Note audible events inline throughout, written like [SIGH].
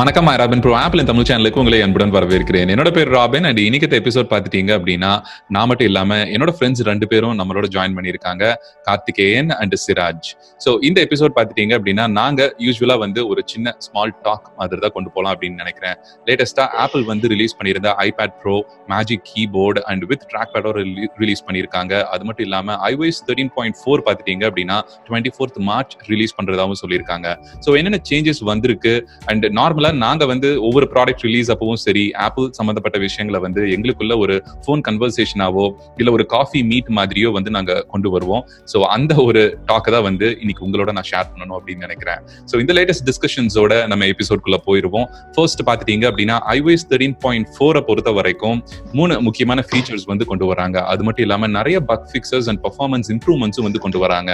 வணக்கம் robin bro apple Tamil சேனலுக்கு உங்களை அன்புடன் வரவேற்கிறேன். என்னோட பேர் ராபின் அண்ட் இன்னைக்கு எபிசோட் பார்த்துட்டீங்க அப்படின்னா நான் மட்டும் இல்லாம என்னோட ஃப்ரெண்ட்ஸ் ரெண்டு பேரும் நம்மளோட ஜாயின் பண்ணியிருக்காங்க. கார்த்திகேயன் அண்ட் சிராஜ். ஸோ இந்த எபிசோட் பார்த்துட்டீங்க அப்படின்னா நாங்க யூஸ்வலா வந்து ஒரு சின்ன ஸ்மால் டாக் மாதிரி தான் கொண்டு போகலாம் அப்படின்னு நினைக்கிறேன். லேட்டஸ்டா ஆப்பிள் வந்து ரிலீஸ் பண்ணியிருந்த iPad Pro Magic Keyboard and with track பேடோட release பண்ணியிருக்காங்க. அது மட்டும் இல்லாம ஐஒய்ஸ் தேர்ட்டின் பாயிண்ட் ஃபோர் பார்த்துட்டீங்க அப்படின்னா டுவெண்ட்டி ஃபோர்த் மார்ச் ரிலீஸ் பண்றதாகவும் சொல்லியிருக்காங்க. ஸோ என்னென்ன சேஞ்சஸ் வந்திருக்கு? அண்ட் நார்மல் நாங்க வந்து ஒவ்வொரு ப்ராடக்ட் ரிலீஸ் அப்பவும் சரி ஆப்பிள் சம்பந்தப்பட்ட விஷயங்களை வந்து எங்களுக்குள்ள ஒரு ஃபோன் கன்வர்சேஷனாவோ இல்ல ஒரு காஃபி மீட் மாதிரியோ வந்து நாங்க கொண்டு வருவோம். ஸோ அந்த ஒரு டாக்கை தான் வந்து இன்னைக்கு உங்களோட நான் ஷேர் பண்ணணும் அப்படின்னு நினைக்கிறேன். ஸோ இந்த லேட்டஸ்ட் டிஸ்கஷன்ஸோட நம்ம எபிசோட்குள்ள போயிருவோம். ஃபர்ஸ்ட் பாத்துட்டீங்க அப்படின்னா ஐஒய்ஸ் தேர்ட்டின் பாயிண்ட் ஃபோரை பொறுத்த வரைக்கும் மூணு முக்கியமான ஃபீச்சர்ஸ் வந்து கொண்டு வராங்க. அது மட்டும் இல்லாம நிறைய பக் ஃபிக்சர்ஸ் அண்ட் பர்ஃபார்மன்ஸ் இம்ப்ரூவ்மெண்ட்ஸும் வந்து கொண்டு வராங்க.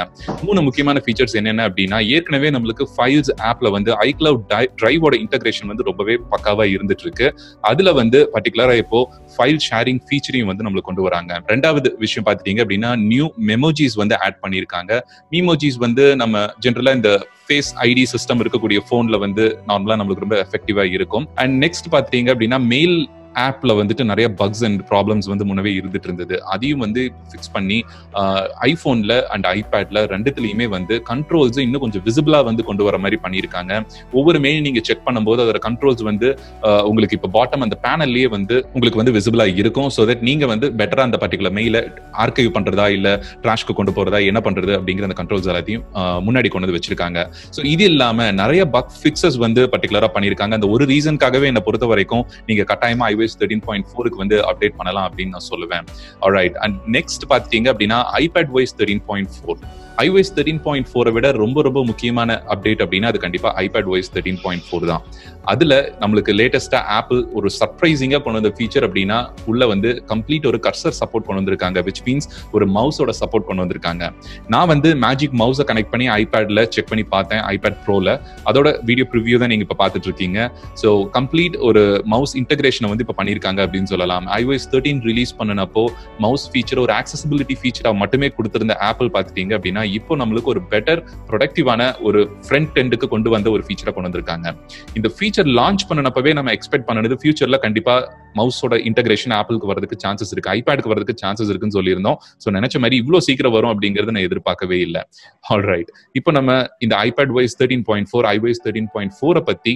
மூணு முக்கியமான ஃபீச்சர்ஸ் என்னென்ன அப்படின்னா ஏற்கனவே நம்மளுக்கு ஃபைல்ஸ் ஆப்ல வந்து ஐக்ளவுட் டிரைவோட இன்டகிரேஷன் வந்து ரொம்பவே பக்காவா இருந்துட்டு இருக்கு அதுல வந்து பர்டிகுலரா இப்போ ஃபைல் ஷேரிங் ஃபீச்சரையும் வந்து நம்மளுக்கு கொண்டு வராங்க. ரெண்டாவது விஷயம் பார்த்துட்டீங்க அப்படின்னா நியூ மெமோஜிஸ் வந்து ஆட் பண்ணியிருக்காங்க மீமோஜிஸ் வந்து நம்ம ஜென்ரலா இந்த ஃபேஸ் ஐடி சிஸ்டம் இருக்கக்கூடிய போன்ல வந்து நார்மலா நம்மளுக்கு ரொம்ப எஃபெக்டிவா இருக்கும். அண்ட் நெக்ஸ்ட் பாத்தீங்க அப்படின்னா மெயில் ஆப்பில் வந்துட்டு நிறைய பக்ஸ் அண்ட் ப்ராப்ளம்ஸ் வந்து முன்னவே இருந்துட்டு இருந்தது. அதையும் வந்து ஃபிக்ஸ் பண்ணி ஐஃபோனில் அண்ட் ஐபேட்ல ரெண்டுத்துலையுமே வந்து கண்ட்ரோல்ஸ் இன்னும் கொஞ்சம் விசிபிளாக வந்து கொண்டு வர மாதிரி பண்ணியிருக்காங்க. ஒவ்வொரு மெயில் செக் பண்ணும்போது அதோட கண்ட்ரோல்ஸ் வந்து உங்களுக்கு இப்போ பாட்டம் அந்த பேனல்லையே வந்து உங்களுக்கு வந்து விசிபிளாக இருக்கும். ஸோ தட் நீங்கள் வந்து பெட்டராக அந்த பர்டிகுலர் மெயில ஆர்கைவ் பண்ணுறதா இல்லை ட்ராஷ்க்கு கொண்டு போகிறதா என்ன பண்ணுறது அப்படிங்கிற அந்த கண்ட்ரோல்ஸ் எல்லாத்தையும் முன்னாடி கொண்டு வந்து வச்சிருக்காங்க. ஸோ இது இல்லாமல் நிறைய பக் ஃபிக்ஸஸ் வந்து பர்டிகுலராக பண்ணியிருக்காங்க. அந்த ஒரு ரீசனுக்காகவே என்னை பொறுத்த வரைக்கும் நீங்கள் கட்டாயமாக ஐஓஎஸ் தேர்ட்டின் பாயிண்ட் ஃபோருக்கு வந்து அப்டேட் பண்ணலாம் அப்படின்னு நான் சொல்லுவேன். ரைட் அண்ட் நெக்ஸ்ட் பாத்தீங்க அப்படின்னா iPad OS thirteen point four iOS thirteen point ஃபோரை விட ரொம்ப ரொம்ப முக்கியமான அப்டேட் அப்படின்னா அது கண்டிப்பா iPad OS thirteen point four தான். அதுல நம்மளுக்கு லேட்டஸ்டா ஆப்பிள் ஒரு சர்ப்ரைசிங்கா கொண்டு வந்த ஃபீச்சர் அப்படின்னா உள்ள வந்து கம்ப்ளீட் ஒரு கர்சர் சப்போர்ட் கொண்டு வந்திருக்காங்க விச் மீன்ஸ் ஒரு மவுஸோட சப்போர்ட் கொண்டு வந்திருக்காங்க. நான் வந்து மேஜிக் மவுஸை கனெக்ட் பண்ணி ஐபேட்ல செக் பண்ணி பார்த்தேன் ஐபேட் ப்ரோல அதோட வீடியோ ப்ரிவியூ தான் நீங்க இப்ப பாத்துட்டு இருக்கீங்க ஸோ கம்ப்ளீட் ஒரு மவுஸ் இன்டகிரேஷனை வந்து இப்ப பண்ணிருக்காங்க அப்படின்னு சொல்லலாம். ஐஒய்ஸ் தேர்ட்டின் ரிலீஸ் பண்ணினப்போ மவுஸ் ஃபீச்சர் ஒரு ஆக்சசபிலிட்டி ஃபீச்சரா மட்டுமே கொடுத்திருந்த ஆப்பிள் பாத்துட்டீங்க அப்படின்னா இப்போ நம்மளுக்கு ஒரு பெட்டர் ப்ரொடக்டிவான ஒரு ஃப்ரண்ட் எண்டுக்கு கொண்டு வந்த ஒரு ஃபீச்சரை கொண்டு வந்திருக்காங்க. இந்த ஃபீச்சர் லான்ச் பண்ணனப்பவே நம்ம எக்ஸ்பெக்ட் பண்ணது ஃபியூச்சர்ல கண்டிப்பா மவுஸோட இன்டகிரேஷன் ஆப்பிளுக்கு வரதுக்கு சான்சஸ் இருக்கு ஐபேடுக்கு வரதுக்கு சான்சஸ் இருக்குன்னு சொல்லியிருந்தோம். ஸோ நினைச்ச மாதிரி இவ்வளவு சீக்கிரம் வரும் அப்படிங்கிறது நான் எதிர்பார்க்கவே இல்லை. ஆல் ரைட் இப்போ நம்ம இந்த iPad OS thirteen point four iOS thirteen point ஃபோரை பத்தி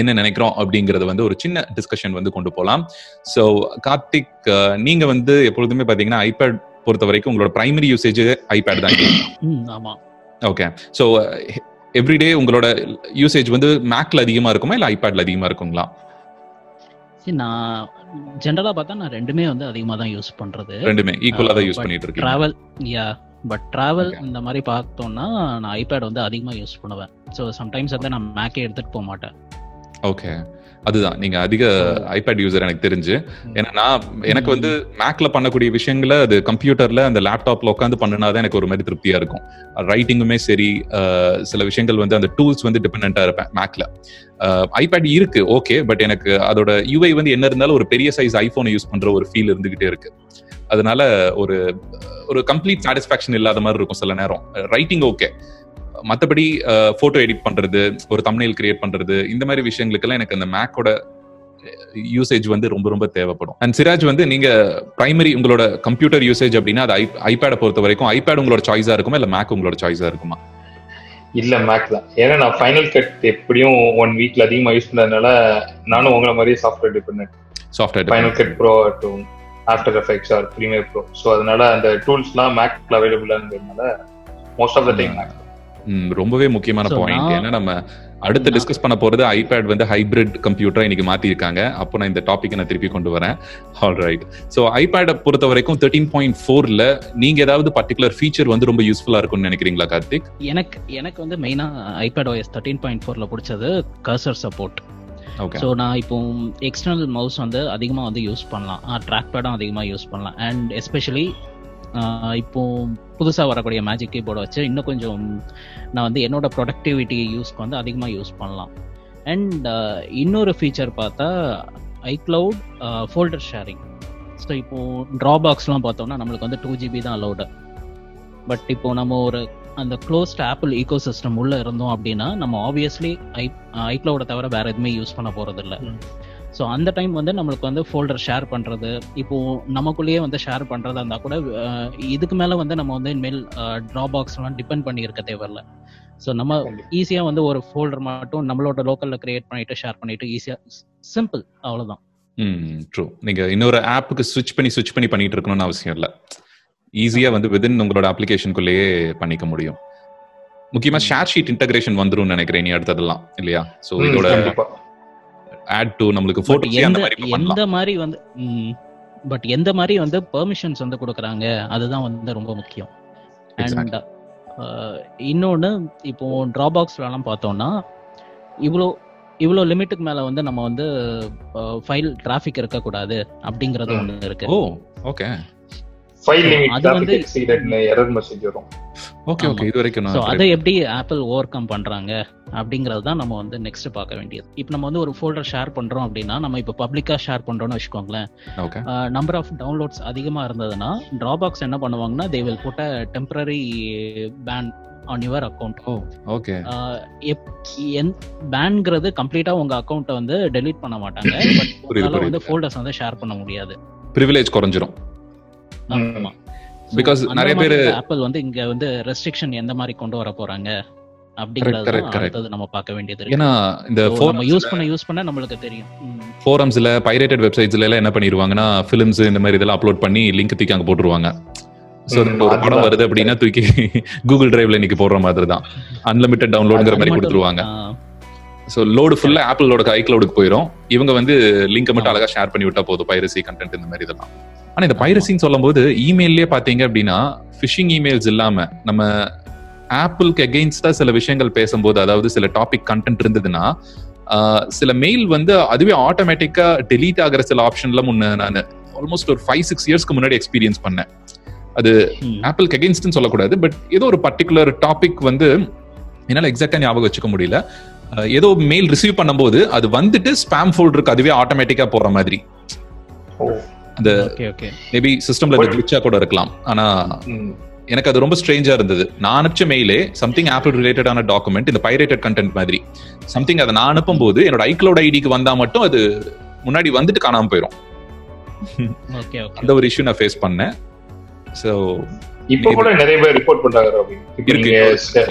என்ன நினைக்கிறோம் அப்படிங்கறது வந்து ஒரு சின்ன டிஸ்கஷன் வந்து கொண்டு போகலாம் ஸோ கார்த்திக் நீங்க வந்து எப்பொழுதுமே பாத்தீங்கன்னா ஐபேட் பொறுத்த வரைக்கும் உங்களோட பிரைமரி யூசேஜ் ஐபேட் தான் ஆமா. ஓகே ஸோ எவ்ரிடே உங்களோட யூசேஜ் வந்து மேக்ல அதிகமா இருக்குமா இல்ல ஐபேட்ல அதிகமா இருக்குங்களா? நான் ஜென்ரலா பார்த்தா நான் ரெண்டுமே வந்து அதிகமா தான் யூஸ் பண்றது. ரெண்டுமே ஈக்குவலா தான் யூஸ் பண்ணிட்டு இருக்கீங்க. டிராவல் யா பட் டிராவல் இந்த மாதிரி பார்த்தோம்னா நான் ஐபேட் வந்து அதிகமா யூஸ் பண்ணுவேன். ஸோ சம்டைம்ஸ் வந்து நான் மேக்கே எடுத்துட்டு போக மாட்டேன். ஓகே அதுதான். நீங்க அதிக ஐபேட் யூசர் எனக்கு தெரிஞ்சு. ஏன்னா நான் எனக்கு வந்து மேக்ல பண்ணக்கூடிய விஷயங்களை அது கம்ப்யூட்டர்ல அந்த லேப்டாப்ல உட்காந்து பண்ணினாதான் எனக்கு ஒரு மாதிரி திருப்தியா இருக்கும். ரைட்டிங்குமே சரி சில விஷயங்கள் வந்து அந்த டூல்ஸ் வந்து டிபெண்டா இருப்பேன் மேக்ல ஐபேட் இருக்கு ஓகே பட் எனக்கு அதோட யூஐ வந்து என்ன இருந்தாலும் ஒரு பெரிய சைஸ் ஐபோனை யூஸ் பண்ற ஒரு ஃபீல் இருந்துகிட்டே இருக்கு. அதனால ஒரு ஒரு கம்ப்ளீட் சாட்டிஸ்பாக்சன் இல்லாத மாதிரி இருக்கும் சில நேரம். ரைட்டிங் ஓகே மற்றபடி ஃபோட்டோ எடிட் பண்றது ஒரு தமிழில் கிரியேட் பண்றது இந்த மாதிரி விஷயங்களுக்கெல்லாம் எனக்கு அந்த மேக்கோட யூசேஜ் வந்து ரொம்ப ரொம்ப தேவைப்படும். அண்ட் சிராஜ் வந்து நீங்க பிரைமரி உங்களோட கம்ப்யூட்டர் யூசேஜ் அப்படின்னா அது ஐபேடை பொறுத்த வரைக்கும் ஐபேட் உங்களோட சாய்ஸா இருக்குமா இல்ல மேக் உங்களோட சாய்ஸா இருக்குமா? இல்ல மேக் தான். ஏன்னா நான் ஃபைனல் கட் எப்படியும் ஒன் வீக்ல அதிகமா யூஸ் பண்ணதுனால நானும் உங்களை மாதிரி software depend software Final Cut Pro ஆகட்டும் After Effects or Premiere Pro so அதனால அந்த டூல்ஸ்லாம் மேக்ல அவைலபிளா இருந்ததுனால most of the time Mac ரொம்பவே முக்கியமான பாயிண்ட் ஏன்னா நம்ம அடுத்து டிஸ்கஸ் பண்ண போறது ஐபேட் வந்து ஹைபிரிட் கம்ப்யூட்டர் இன்னைக்கு மாத்திருக்காங்க. அப்போ நான் இந்த டாபிக் நான் திருப்பி கொண்டு வரேன். ஆல் ரைட் ஸோ ஐபேடை பொறுத்த வரைக்கும் தேர்ட்டீன் பாயிண்ட் ஃபோர்ல நீங்க ஏதாவது பர்டிகுலர் ஃபீச்சர் வந்து ரொம்ப யூஸ்ஃபுல்லா இருக்கும்னு நினைக்கிறீங்களா கார்த்திக்? எனக்கு எனக்கு வந்து மெயினா ஐபேட் ஓஎஸ் தேர்ட்டீன் பாயிண்ட் ஃபோர்ல பிடிச்சது கர்சர் சப்போர்ட் ஸோ நான் இப்போ எக்ஸ்டர்னல் மவுஸ் வந்து அதிகமாக வந்து யூஸ் பண்ணலாம். ட்ராக் பேடும் அதிகமாக யூஸ் பண்ணலாம். அண்ட் எஸ்பெஷலி இப்போ புதுசாக வரக்கூடிய மேஜிக் கீபோர்டை வச்சு இன்னும் கொஞ்சம் நான் வந்து என்னோட ப்ரொடக்டிவிட்டி யூஸ்க்கு வந்து அதிகமாக யூஸ் பண்ணலாம். அண்ட் uh, இன்னொரு ஃபீச்சர் பார்த்தா ஐக்ளவுட் ஃபோல்டர் ஷேரிங் ஸோ இப்போ ட்ராபாக்ஸ்லாம் பார்த்தோம்னா நம்மளுக்கு வந்து டூ ஜிபி தான் அலௌடு பட் இப்போ நம்ம ஒரு அந்த க்ளோஸ்ட் ஆப்பிள் ஈகோ சிஸ்டம் உள்ளே இருந்தோம் அப்படின்னா நம்ம ஆப்வியஸ்லி ஐ ஐக்ளவுடை தவிர வேற எதுவுமே யூஸ் பண்ண போகிறது இல்லை ஸோ அந்த டைம் வந்து நம்மளுக்கு வந்து ஃபோல்டர் ஷேர் பண்றது. இப்போ நமக்குள்ளேயே வந்து ஷேர் பண்றதா இருந்தா கூட இதுக்கு மேல வந்து நம்ம வந்து இனிமேல் ட்ரா பாக்ஸ்லாம் டிபெண்ட் பண்ணி இருக்க தேவையில்ல. ஸோ நம்ம கண்டிப்பா. ஈஸியா வந்து ஒரு ஃபோல்டர் மட்டும் நம்மளோட லோக்கல்ல கிரியேட் பண்ணிட்டு ஷேர் பண்ணிட்டு ஈஸியா சிம்பிள் அவ்வளவுதான். ம் ட்ரூ நீங்க இன்னொரு ஆப்புக்கு ஸ்விட்ச் பண்ணி ஸ்விட்ச் பண்ணி பண்ணிட்டு இருக்கணும்னு அவசியம் இல்ல. ஈஸியா வந்து விதின் உங்களோட அப்ளிகேஷனுக்குள்ளேயே பண்ணிக்க முடியும். முக்கியமா ஷேர் ஷீட் இன்டகிரேஷன் வந்துரும் நினைக்கிறேன் நீ அடுத்ததெல்லாம் இல்லையா? சோ இதோட ஆட் டு நம்மளுக்கு But போட்டோஸ் அந்த எந்த மாதிரி எந்த மாதிரி வந்து பட் எந்த மாதிரி வந்து பெர்மிஷன்ஸ் வந்து கொடுக்குறாங்க அதுதான் வந்து ரொம்ப முக்கியம். அண்ட் இன்னொன்னு இப்போ ட்ராபாக்ஸ்லாம் பார்த்தோம்னா இவ்வளோ இவ்வளோ லிமிட்டுக்கு மேல வந்து நம்ம வந்து ஃபைல் டிராஃபிக் இருக்கக்கூடாது அப்படிங்கறது. ஒன்று இருக்கு. ஓ ஓகே ஃபைல் லிமிட் அது டிராஃபிக் வந்து- எரர் மெசேஜ் வரும். Okay okay. இது வரைக்கும் ஸோ அதை எப்படி ஆப்பிள் ஓவர் கம் பண்றாங்க அப்படிங்கிறது தான் நம்ம வந்து நெக்ஸ்ட் பார்க்க வேண்டியது. இப்போ நம்ம வந்து ஒரு ஃபோல்டர் ஷேர் பண்றோம் அப்படின்னா நம்ம இப்போ பப்ளிக்கா ஷேர் பண்றோம்னு வச்சுக்கோங்களேன். ஓகே நம்பர் ஆஃப் டவுன்லோட்ஸ் அதிகமா இருந்ததுன்னா டிராபாக்ஸ் என்ன பண்ணுவாங்கன்னா they will put temporary ban on your account okay பேன்ங்கிறது கம்ப்ளீட்டா உங்க அக்கௌண்ட்டை வந்து டெலீட் பண்ண மாட்டாங்க. பட் உங்களால வந்து. ஃபோல்டர்ஸ் வந்து ஷேர் பண்ண முடியாது. பிரிவிலேஜ் குறைஞ்சிரும். ம். Because நிறைய பேரு- ஆப்பிள் வந்து இங்க வந்து ரெஸ்ட்ரிக்ஷன் எந்த மாதிரி கொண்டு வர போறாங்க? அப்படிங்கறது நம்ம பார்க்க வேண்டியது ஏன்னா இந்த நம்ம யூஸ் பண்ண யூஸ் பண்ண நம்மளுக்கு தெரியும். ஃபோரம்ஸ்ல பைரேட்டட் வெப்சைட்ஸ்ல எல்லாம் என்ன பண்ணிடுவாங்கன்னா ஃபிலிம்ஸ் இந்த மாதிரி இதெல்லாம் அப்லோட் பண்ணி லிங்க் தூக்கி அங்க போட்டுருவாங்க. ஸோ ம், ஒரு படம். வருது அப்படின்னா தூக்கி [LAUGHS] கூகுள் டிரைவ்ல இன்னைக்கு போடுற [LAUGHS] மாதிரி தான் அன்லிமிட்டட் டவுன்லோடுங்கிற மாதிரி கொடுத்துருவாங்க. ஸோ லோடு ஃபுல்லா ஆப்பிளோட ஐக்ளவுடுக்கு போயிடும் இவங்க வந்து லிங்கை மட்டும் அழகா ஷேர் பண்ணி விட்டா போதும். பைரசி கண்டென்ட் இந்த மாதிரி இதெல்லாம். ஆனா இந்த பைரசின்னு சொல்லும்போது இமெயிலே பாத்தீங்க அப்படின்னா ஃபிஷிங் இமெயில்ஸ் இல்லாம நம்ம ஆப்பிளுக்கு அகெயின்ஸ்டா சில விஷயங்கள் பேசும்போது அதாவது சில டாபிக் கண்டென்ட் இருந்ததுன்னா சில மெயில் வந்து அதுவே ஆட்டோமேட்டிக்கா டெலீட் ஆகிற சில ஆப்ஷன்ல முன்ன நான் ஆல்மோஸ்ட் ஒரு ஃபைவ் சிக்ஸ் இயர்ஸ்க்கு முன்னாடி எக்ஸ்பீரியன்ஸ் பண்ணேன். ம். ஆப்பிளுக்கு அகேன்ஸ்ட்னு சொல்லக்கூடாது பட் ஏதோ ஒரு பர்டிகுலர் டாபிக் வந்து என்னால எக்ஸாக்டா ஞாபகம் வச்சுக்க முடியல. ஏதோ மெயில் ரிசீவ் பண்ணும்போது அது வந்துட்டு ஸ்பாம் ஃபோல்டருக்கு அதுவே ஆட்டோமேட்டிக்கா போற மாதிரி. ஓ. அந்த ஓகே ஓகே மேபி சிஸ்டம்ல But- கிளிச்சா கூட இருக்கலாம். ஆனா. எனக்கு அது ரொம்ப ஸ்ட்ரேஞ்சா இருந்தது. நான் அனுப்பிச்ச மெயிலே சம்திங் ஆப்பிள் ரிலேட்டடான டாக்குமெண்ட் இந்த பைரேட்டட் கண்டென்ட் மாதிரி. சம்திங் அதை நான் அனுப்பும் போது என்னோட ஐக்ளவுட் ஐடிக்கு வந்தா மட்டும் அது முன்னாடி வந்துட்டு காணாம போயிடும் ஓகே ஓகே அந்த ஒரு இஷ்யூ நான் ஃபேஸ் பண்ணேன். ஸோ இப்ப கூட நிறைய பேர் ரிப்போர்ட் பண்றாங்க இருக்கு.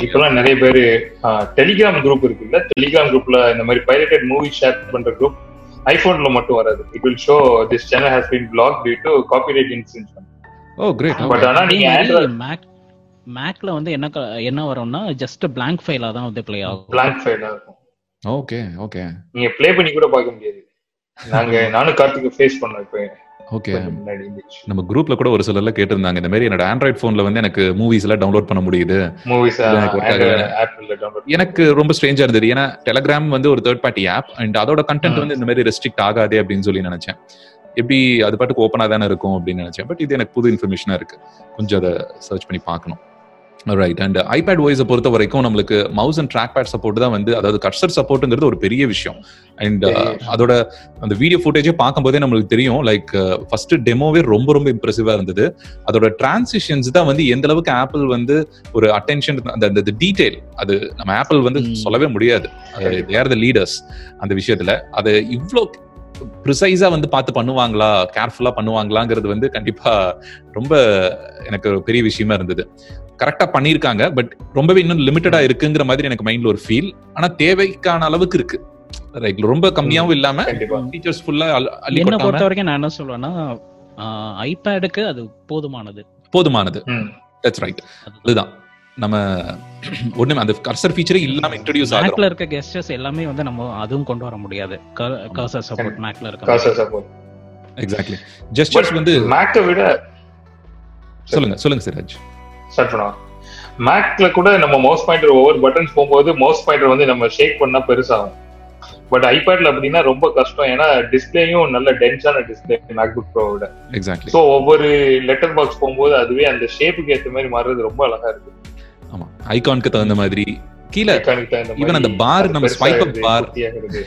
இப்பெல்லாம் நிறைய பேர் டெலிகிராம் குரூப் இருக்குல்ல. டெலிகிராம் குரூப்ல இந்த மாதிரி பைரேட்டட் மூவி ஷேர் பண்ற குரூப் ஐபோன்ல மட்டும் வராது. It will show this channel has been block due to copyright influence oh great but ஆனா நீங்க ஆண்ட்ராய்ட் மேக் மேக்ல வந்து என்ன க- என்ன வரும்னா ஜஸ்ட் blank ஃபைலா தான் வந்து ப்ளே ஆகும். பிளாங்க் ஃபைலா இருக்கும். ஓகே ஓகே நீங்க ப்ளே பண்ணி கூட பார்க்க முடியாது. நாங்க நானும் கார்த்திக் ஃபேஸ் பண்ணோம் இப்ப. ஓகே. நம்ம குரூப்ல கூட ஒரு சிலர்ல கேட்டிருந்தாங்க இந்த மாதிரி என்னோட ஆண்ட்ராய்ட் போன்ல வந்து எனக்கு மூவிஸ் எல்லாம் டவுன்லோட் பண்ண முடியுது. மூவிஸ் எனக்கு ரொம்ப ஸ்ட்ரேஞ்சா இருந்தது. ஏன்னா டெலகிராம் வந்து ஒரு தேர்ட் பார்ட்டி ஆப் அண்ட் அதோட கண்டென்ட். வந்து இந்த மாதிரி ரெஸ்ட்ரிக்ட் ஆகாதே அப்படின்னு சொல்லி நினைச்சேன். எப்படி அது பாட்டுக்கு ஓப்பனா தானே இருக்கும் அப்படின்னு நினைச்சேன். பட் இது எனக்கு புது இன்ஃபர்மேஷனா இருக்கு. கொஞ்சம் அதை சர்ச் பண்ணி பார்க்கணும். ரைட் அண்ட் ஐபேட் வாய்ஸை பொறுத்த வரைக்கும் நம்மளுக்கு mouse and track bad support தான் வந்து அதாவது கர்சர் சப்போர்ட்டுங்கிறது ஒரு பெரிய விஷயம். அண்ட் விஷயம். அதோட அந்த வீடியோ ஃபுட்டேஜே பார்க்கும்போதே நம்மளுக்கு தெரியும் லைக் ஃபர்ஸ்ட் டெமோவே ரொம்ப ரொம்ப இம்ப்ரெசிவா இருந்தது. அதோட டிரான்சிஷன்ஸ் தான் வந்து எந்த அளவுக்கு ஆப்பிள் வந்து ஒரு அட்டென்ஷன் அந்த அந்த டீடைல் அது நம்ம ஆப்பிள் வந்து. சொல்லவே முடியாது. தேர் த லீடர்ஸ் அந்த விஷயத்துல. அது இவ்ளோ ப்ரிசைஸா வந்து பார்த்து பண்ணுவாங்களா கேர்ஃபுல்லா பண்ணுவாங்களாங்கிறது வந்து கண்டிப்பா ரொம்ப எனக்கு பெரிய விஷயமா இருந்தது. கரெக்டா பண்ணிருக்காங்க பட் ரொம்பவே இன்னும் லிமிட்டடா இருக்குங்கிற மாதிரி எனக்கு மைண்ட்ல ஒரு ஃபீல். ஆனா தேவைக்கான அளவுக்கு இருக்கு. ரைட் ரொம்ப கம்மியாவும் இல்லாம ஃபீச்சர்ஸ் ஃபுல்லா அள்ளி பொறுத்த வரைக்கும் நான் என்ன சொல்லுவேன்னா ஐபேடுக்கு அது போதுமானது. போதுமானது. தட்ஸ் ரைட் அதுதான். நம்ம ஒண்ணுமே அந்த கர்சர் ஃபீச்சரே இல்லாம இன்ட்ரோடியூஸ் ஆகும் மேக்ல இருக்க கெஸ்டர்ஸ் எல்லாமே வந்து நம்ம அதுவும் கொண்டு வர முடியாது. கர்சர் சப்போர்ட் மேக்ல இருக்க காசா சப்போர்ட் எக்ஸாக்ட்லி ஜெஸ்டர்ஸ் வந்து மேக்கை விட சொல்லுங்க சொல்லுங்க சிராஜ் ஸ்டார்ட் பண்ணுவோம் மேக்ல கூட நம்ம மவுஸ் பாயிண்டர் ஒவ்வொரு பட்டன்ஸ் போகும்போது மவுஸ் பாயிண்டர் வந்து நம்ம ஷேக் பண்ணா பெருசாகும் பட் ஐபேட்ல அப்படின்னா ரொம்ப கஷ்டம் ஏன்னா டிஸ்பிளேயும் நல்ல டென்ஸான டிஸ்பிளே மேக்புக் ப்ரோ விட எக்ஸாக்ட்லி ஸோ ஒவ்வொரு லெட்டர் பாக்ஸ் போகும்போது அதுவே அந்த ஷேப்புக்கு ஏற்ற மாதிரி மாறுறது ரொம்ப அழகா இருக்கு ஆமா ஐகானுக்கு தகுந்த மாதிரி கீழே மாதிரி அந்த அது நம்ம இருக்குது, bar. குட்டியாகிறது.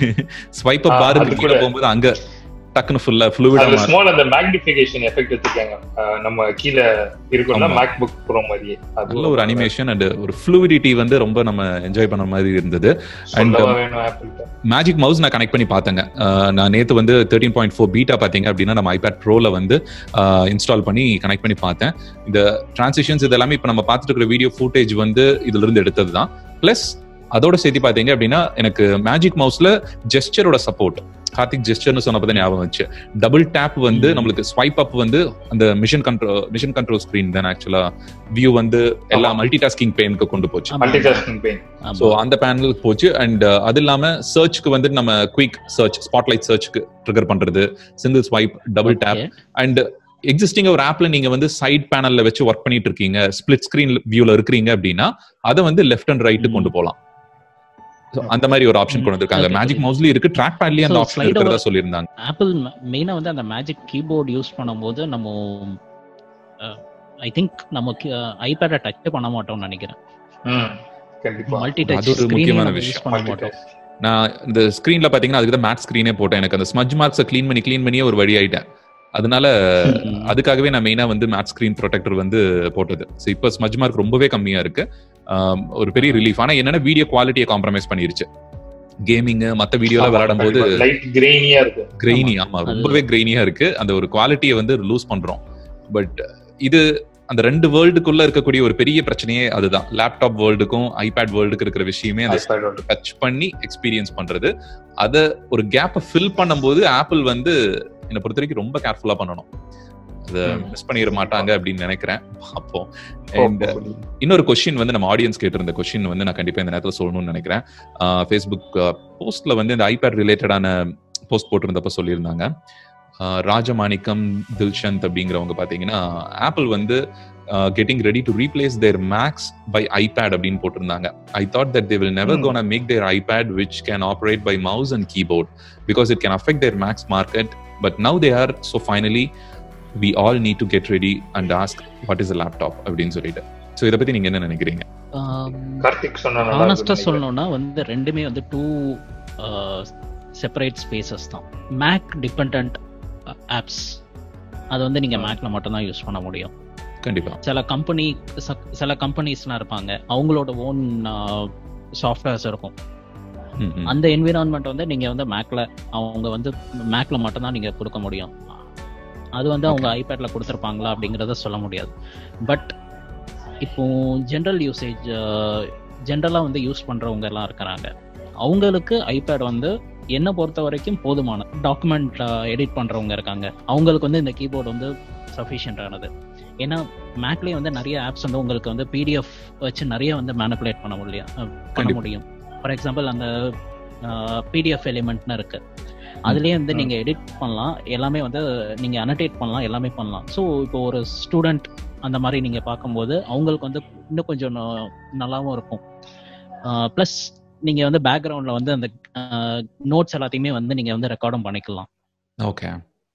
ஸ்வைப் அப் பாரு கீழே கூட. போகும்போது அங்க டக்குன்னு ஃபுல்லா அதுல ஃப்ளூவிடா ஸ்மால் அந்த மேக்னிஃபிகேஷன் எஃபெக்ட் வச்சிருக்காங்க. நம்ம கீழே இருக்கும்ல ஆமா. மேக் புக் ப்ரோ மாதிரியே நல்ல ஒரு அனிமேஷன் அண்ட் ஒரு ஃப்ளூவிடிட்டி வந்து ரொம்ப நம்ம என்ஜாய் பண்ண மாதிரி இருந்தது. ஆப்பிள் மேஜிக் மவுஸ் நான் கனெக்ட் பண்ணி பார்த்தேங்க. நான் நேத்து வந்து தேர்ட்டின் பாயிண்ட் ஃபோர் பீட்டா பார்த்தீங்க அப்படின்னா நம்ம ஐபேட் ப்ரோல வந்து இன்ஸ்டால் பண்ணி கனெக்ட் பண்ணி பார்த்தேன். இந்த டிரான்சிஷன்ஸ் இது எல்லாமே இப்போ நம்ம பார்த்துட்டு இருக்கிற வீடியோ ஃபுட்டேஜ் வந்து இதுல இருந்து எடுத்தது தான் பிளஸ் அதோட சேர்த்து பார்த்தீங்க அப்படின்னா எனக்கு மேஜிக் மவுஸ்ல ஜெஸ்டரோட சப்போர்ட் கார்த்திக் ஜெஸ்டர்னு சொன்னப்போ தான் ஞாபகம் வந்துச்சு டபுள் டேப் வந்து. நம்மளுக்கு ஸ்வைப் அப் வந்து அந்த Mission Control Mission Control screen தான் ஆக்சுவலா வியூ வந்து எல்லா. மல்டி டாஸ்கிங் பெயினுக்கு கொண்டு போச்சு. Multitasking pane. ஸோ அந்த பேனல் போச்சு அண்ட் அது இல்லாம சர்ச்க்கு வந்து நம்ம குயிக் சர்ச் ஸ்பாட்லைட் சர்ச்க்கு ட்ரிகர் பண்றது single swipe double tap. And existing ஒரு ஆப்ல நீங்க வந்து சைட் பேனல்ல வச்சு ஒர்க் பண்ணிட்டு இருக்கீங்க ஸ்பிளிட் ஸ்கிரீன் வியூல இருக்கிறீங்க அப்படின்னா அதை வந்து லெஃப்ட் அண்ட் ரைட்டு. கொண்டு போகலாம் அந்த மாதிரி ஒரு ஆப்ஷன். கொண்டு வந்திருக்காங்க மேஜிக் okay. மவுஸ்லயும் இருக்கு ட்ராக் பேட்லயும் அந்த ஆப்ஷன் இருக்கிறதா சொல்லியிருந்தாங்க ஆப்பிள் மெயினா வந்து அந்த மேஜிக் கீபோர்ட் யூஸ் பண்ணும்போது நம்ம ஐ திங்க் நம்ம ஐபேடை டச் பண்ண மாட்டோம்னு நினைக்கிறேன் ம் கண்டிப்பா மல்டி அது டச் ஒரு முக்கியமான யூஸ் விஷயம். பண்ண மாட்டோம். நான் இந்த ஸ்கிரீன்ல பாத்தீங்கன்னா அதுக்கு தான் மேட் ஸ்கிரீனே போட்டேன் எனக்கு அந்த ஸ்மஜ் மார்க்ஸை க்ளீன் பண்ணி க்ளீன் பண்ணியே ஒரு வழி ஆயிட்டேன் அதனால. [LAUGHS] அதுக்காகவே நான் மெயினா வந்து மேட் ஸ்கிரீன் ப்ரொடெக்டர் வந்து போட்டது. ஸோ இப்போ ஸ்மஜ் மார்க் ரொம்பவே கம்மியா இருக்கு. ஒரு பெரிய ரிலீஃப் ஆனா என்னன்னா வீடியோ குவாலிட்டியை காம்ப்ரமைஸ் பண்ணிருச்சு. கேமிங் மத்த வீடியோல விளையாடும் போது கிரெயினியா இருக்கும் கிரெய்னி ஆமா. ரொம்பவே கிரெய்னியா இருக்கு. அந்த ஒரு குவாலிட்டியை வந்து லூஸ் பண்றோம். பட் இது அந்த ரெண்டு வேர்ல்டுக்குள்ள இருக்கக்கூடிய ஒரு பெரிய பிரச்சனையே அதுதான். லேப்டாப் வேர்ல்டுக்கும் ஐபேட் வேர்ல்டுக்கு இருக்கிற விஷயமே அந்த. டச் பண்ணி எக்ஸ்பீரியன்ஸ் பண்றது. அத ஒரு கேப்பை ஃபில் பண்ணும்போது ஆப்பிள் வந்து என்னை பொறுத்த வரைக்கும் ரொம்ப கேர்ஃபுல்லா பண்ணணும். அதை. மிஸ் பண்ணிட மாட்டாங்க அப்படின்னு நினைக்கிறேன். ஓ, அண்ட் இன்னொரு கொஸ்டின் வந்து நம்ம ஆடியன்ஸ் கேட்டிருந்த கொஸ்டின் வந்து நான் கண்டிப்பா இந்த நேரத்தில் சொல்லணும்னு நினைக்கிறேன். ஃபேஸ்புக் போஸ்ட்ல வந்து இந்த ஐபேட் ரிலேட்டடான போஸ்ட் போட்டிருந்தப்ப சொல்லியிருந்தாங்க. ராஜமாணிக்கம் தில்ஷந்த் அப்படிங்கிறவங்க பாத்தீங்கன்னா ஆப்பிள் வந்து getting ready to replace their Macs by iPad அப்படின்னு போட்டிருந்தாங்க. I thought that they will never Hmm. Gonna make their iPad which can operate by mouse and keyboard because it can affect their Macs market but now they are so finally we all need to get ready and ask what is laptop அப்படின்னு சொல்லிட்டு. So இதை பத்தி நீங்க என்ன நினைக்கிறீங்க? கார்த்திக் சொன்னா நல்லா ஆனஸ்டா. சொல்லணும்னா வந்து ரெண்டுமே வந்து டூ செப்பரேட் ஸ்பேசஸ் தான். மேக் டிபெண்ட் ஆப்ஸ் அது வந்து நீங்க மேக்ல மட்டும் தான் யூஸ் பண்ண முடியும். கண்டிப்பா. சில கம்பெனி சில கம்பெனிஸ்லாம் இருப்பாங்க. அவங்களோட ஓன் சாஃப்ட்வேர்ஸ் இருக்கும். அந்த என்விரான்மெண்ட் வந்து நீங்க வந்து மேக்ல அவங்க வந்து மேக்ல மட்டும் தான் நீங்க கொடுக்க முடியும். அது வந்து அவங்க ஐபேட்ல கொடுத்துருப்பாங்களா அப்படிங்கறத சொல்ல முடியாது. பட் இப்போ ஜென்ரல் யூசேஜ் ஜென்ரலா வந்து யூஸ் பண்றவங்க எல்லாம் இருக்கிறாங்க. அவங்களுக்கு ஐபேட் வந்து என்ன பொறுத்த வரைக்கும் போதுமான டாக்குமெண்ட் எடிட் பண்றவங்க இருக்காங்க. அவங்களுக்கு வந்து இந்த கீபோர்டு வந்து சஃபிஷியன்டானது ஏன்னா மேக்லயே வந்து நிறைய ஆப்ஸ் வந்து உங்களுக்கு வந்து பிடிஎஃப் வச்சு நிறைய வந்து மேனிப்புலேட் பண்ண முடியும் பண்ண. முடியும். ஃபார் எக்ஸாம்பிள் அந்த பிடிஎஃப் எலிமெண்ட்னு இருக்கு. அதுலயே வந்து ம். நீங்க எடிட் பண்ணலாம். எல்லாமே வந்து நீங்க அனடேட் பண்ணலாம் எல்லாமே பண்ணலாம். ஸோ இப்போ ஒரு ஸ்டூடெண்ட் அந்த மாதிரி நீங்க பார்க்கும்போது அவங்களுக்கு வந்து இன்னும் கொஞ்சம் நல்லாவும் இருக்கும். ப்ளஸ் நீங்க வந்து பேக்ரவுண்ட்ல வந்து அந்த நோட்ஸ் எல்லாத்தையுமே வந்து நீங்க வந்து ரெக்கார்டும் பண்ணிக்கலாம். ஓகே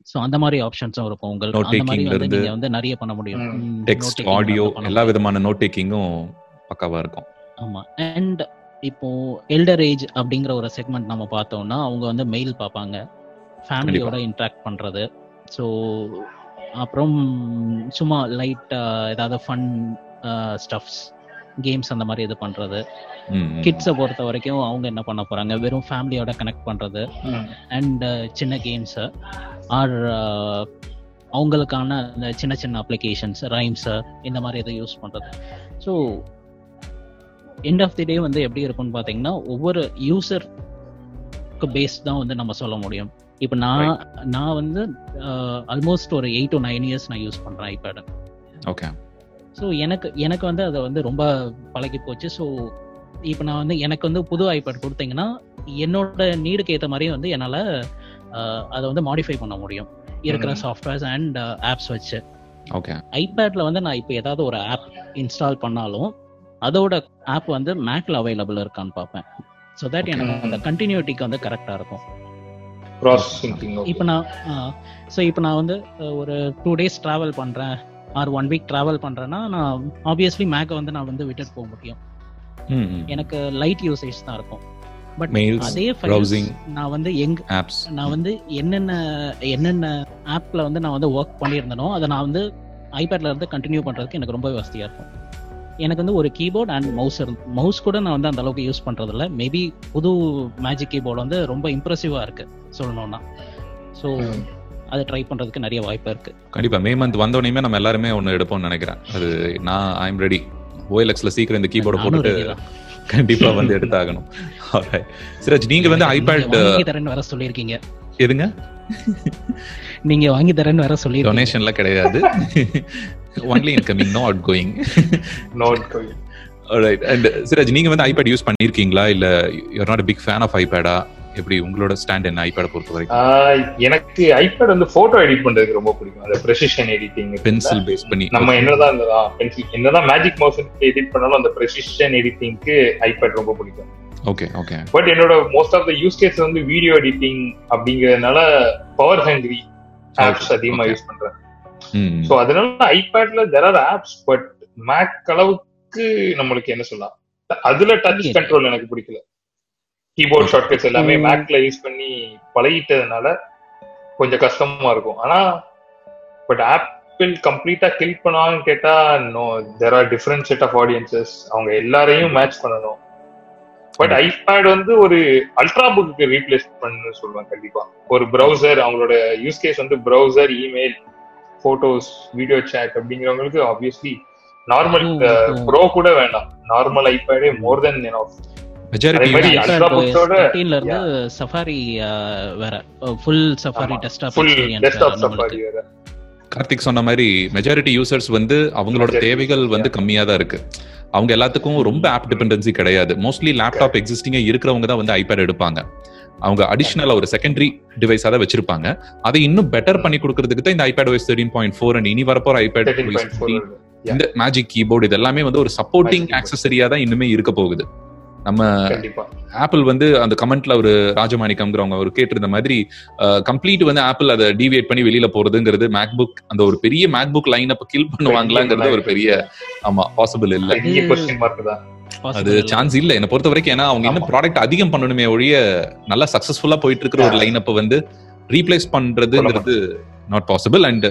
ஸோ அந்த மாதிரி ஆப்ஷன்ஸும் இருக்கும். உங்களுக்கு Note அந்த மாதிரி takingல வந்து இருந்து நீங்க வந்து நிறைய பண்ண முடியும். டெக்ஸ்ட் taking ஆடியோ எல்லா. விதமான நோட் டேக்கிங்கும் பக்காவா இருக்கும். ஆமா. அண்ட் இப்போ எல்டர் ஏஜ் அப்படிங்கிற ஒரு செக்மெண்ட் நம்ம பார்த்தோம்னா அவங்க வந்து மெயில் பார்ப்பாங்க. ஃபேமிலியோட இன்ட்ராக்ட் பண்றது. ஸோ அப்புறம் சும்மா லைட் ஏதாவது ஃபன் ஸ்டஃப்ஸ் கேம்ஸ் அந்த மாதிரி இது பண்றது. கிட்ஸை பொறுத்த வரைக்கும் அவங்க என்ன பண்ண போறாங்க? வெறும் ஃபேமிலியோட கனெக்ட் பண்றது. அண்ட் சின்ன கேம்ஸ் ஆர் அவங்களுக்கான அந்த சின்ன சின்ன அப்ளிகேஷன்ஸ் ரைம்ஸ் இந்த மாதிரி இதை யூஸ் பண்றது. So end of the day வந்து எப்படி இருக்கும்னு பார்த்தீங்கன்னா ஒவ்வொரு யூசருக்கு பேஸ் தான் வந்து நம்ம சொல்ல முடியும். இப்போ நான் நான் வந்து ஆல்மோஸ்ட் ஒரு எயிட் டு நைன் இயர்ஸ் நான் யூஸ் பண்றேன் ஐபேடு ஓகே ஸோ எனக்கு எனக்கு வந்து அதை வந்து ரொம்ப பழகி போச்சு ஸோ இப்போ நான் வந்து எனக்கு வந்து புது ஐபேட் கொடுத்தீங்கன்னா என்னோட நீடுக்கு ஏற்ற மாதிரி வந்து என்னால் அதை வந்து மாடிஃபை பண்ண முடியும். இருக்கிற. சாஃப்ட்வேர்ஸ் அண்ட் ஆப்ஸ் வச்சு. ஓகே ஐபேட்ல வந்து நான் இப்போ ஏதாவது ஒரு ஆப் இன்ஸ்டால் பண்ணாலும் அதோட ஆப் வந்து மேக்ல அவைலபிள் இருக்கான்னு பார்ப்பேன். ஸோ தட் எனக்கு அந்த கண்டினியூட்டிக்கு வந்து கரெக்டாக இருக்கும். ப்ராசஸிங் இப்போ நான் ஸோ இப்போ நான் வந்து ஒரு டூ டேஸ் ட்ராவல் பண்ணுறேன் ஆர் ஒன் வீக் ட்ராவல் பண்ணுறேன்னா நான் ஆப்வியஸ்லி மேக்கை வந்து நான் வந்து விட்டுட்டு போக முடியும். எனக்கு லைட் யூசேஜ் தான் இருக்கும். பட் அதே. ஃபைல்ஸ் நான் வந்து எங்க ஆப்ஸ் நான் வந்து என்னென்ன என்னென்ன ஆப்ல வந்து நான் வந்து ஒர்க் பண்ணியிருந்தனோ அதை நான் வந்து ஐபேட்ல இருந்து கண்டினியூ பண்றதுக்கு எனக்கு ரொம்ப வசதியா இருக்கும். எனக்கு வந்து ஒரு கீபோர்ட் அண்ட் மவுஸ் இருந்து மவுஸ் கூட நான் வந்து அந்த அளவுக்கு யூஸ் பண்றது இல்ல மேபி புது மேஜிக் கீபோர்டு வந்து ரொம்ப இம்ப்ரெசிவா இருக்கு சொல்லணும்னா. ஸோ அதை ட்ரை பண்றதுக்கு நிறைய வாய்ப்பு இருக்கு. கண்டிப்பா மே மந்த் வந்தோடனே நம்ம எல்லாருமே ஒன்னு எடுப்போம்னு நினைக்கிறேன். அது நான் ஐ எம் ரெடி ஓஎல்எக்ஸ்ல சீக்கிரம் இந்த கீபோர்டு போட்டுட்டு. கண்டிப்பா வந்து எடுத்தாகணும். சிராஜ் நீங்க வந்து ஐபேட் வாங்கி தரேன்னு வேற சொல்லியிருக்கீங்க. எதுங்க? நீங்க வாங்கி தரேன்னு வேற சொல்லியிருக்கீங்க. டொனேஷன்ல கிடையாது. Only incoming no outgoing note right and Siraj நீங்க வந்து ஐபேட் யூஸ் பண்ணிருக்கீங்களா இல்ல you're not big fan of ஐபேடா எப்படி உங்களோட ஸ்டாண்ட் என்ன? ஐபேட பொறுத்த வரைக்கும் எனக்கு ஐபேட் வந்து போட்டோ எடிட் பண்றதுக்கு ரொம்ப பிடிக்கும். அந்த ப்ரெசிஷன் எடிட்டிங் பென்சில் பேஸ் பண்ணி. நம்ம என்னதான் பென்சில் என்னதான் மேஜிக் மவுஸ் எடிட் பண்ணாலும் அந்த ப்ரெசிஷன் எடிட்டிங்க்கு ஐபேட் ரொம்ப பிடிக்கும். ஓகே ஓகே பட் என்னோட most of the use case வந்து வீடியோ எடிட்டிங் அப்படிங்கறதுனால பவர் ஹங்கிரி ஆப்ஸ் அதிகமா. யூஸ் பண்றேன். சோ அதனால ஐபேட்ல there are apps but Mac அளவுக்கு நம்மளுக்கு என்ன சொல்லலாம்? அதுல டச். கண்ட்ரோல் எனக்கு பிடிக்கல. கீபோர்ட் ஷார்ட்கட்ஸ் எல்லாமே. மேக்ல யூஸ் பண்ணி பழகிட்டதுனால கொஞ்சம் கஷ்டமா இருக்கும். ஆனா பட் ஆப்பிள் கம்ப்ளீட்டா கில் பண்ணுவாங்கன்னு கேட்டா no there are different set of audiences அவங்க எல்லாரையும் மேட்ச் பண்ணணும். பட் ஐபேட் வந்து ஒரு அல்ட்ரா புக்கு ரீப்ளேஸ் பண்ணு சொல்லுவேன் கண்டிப்பா. ஒரு ப்ரௌசர் அவங்களோட யூஸ் கேஸ் வந்து browser email photos video chat அப்படிங்கிறவங்களுக்கு ஆப்வியஸ்லி நார்மல். ப்ரோ கூட வேண்டாம். நார்மல் ஐபேடே மோர் தென் எனஃப் மெஜாரிட்டி அதே மாதிரி iPad Ultra OS Books-ஓட 13 ல இருந்து சஃபாரி வேற ஃபுல் சஃபாரி ஆமா. Desktop full experience desktop Safari வேற. கார்த்திக் சொன்ன மாதிரி மெஜாரிட்டி யூசர்ஸ் வந்து அவங்களோட Majority தேவைகள் users, வந்து கம்மியா தான் இருக்கு. அவங்க எல்லாத்துக்கும் ரொம்ப ஆப் டிபெண்டன்சி கிடையாது. மோஸ்ட்லி லேப்டாப் எக்ஸிஸ்டிங்கா இருக்கிறவங்க தான் வந்து ஐபேட் எடுப்பாங்க. அவங்க அடிஷனலா ஒரு செகண்டரி டிவைஸா தான் வச்சிருப்பாங்க. அதை இன்னும் பெட்டர் பண்ணி கொடுக்கறதுக்கு தான் இந்த iPad OS thirteen point four and இனி வரப்போற ஐபேட் இந்த மேஜிக் கீபோர்டு இது எல்லாமே வந்து ஒரு சப்போர்ட்டிங். ஆக்சசரியா தான் இன்னுமே இருக்க போகுது. நம்ம கண்டிப்பா. ஆப்பிள் வந்து அந்த கமெண்ட்ல ஒரு ராஜமாணிக்கம்ங்கிறவங்க ஒரு கேட்டிருந்த மாதிரி கம்ப்ளீட் வந்து ஆப்பிள் அதை டிவியேட் பண்ணி வெளியில போறதுங்கிறது மேக்புக் அந்த ஒரு பெரிய மேக்புக் லைன் அப்ப கில் பண்ணுவாங்களாங்கிறது ஒரு பெரிய ஆமா பாசிபிள் இல்ல. அது சான்ஸ் இல்ல. என்ன பொறுத்த வரைக்கும் ஏன்னா அவங்க இன்னும் ஆமா. ப்ராடக்ட் அதிகம் பண்ணணுமே ஒழிய நல்லா சக்சஸ்ஃபுல்லா போயிட்டு இருக்கிற ஒரு. லைன் அப்ப வந்து ரீப்ளேஸ் பண்றதுங்கிறது நாட் பாசிபிள் அண்ட்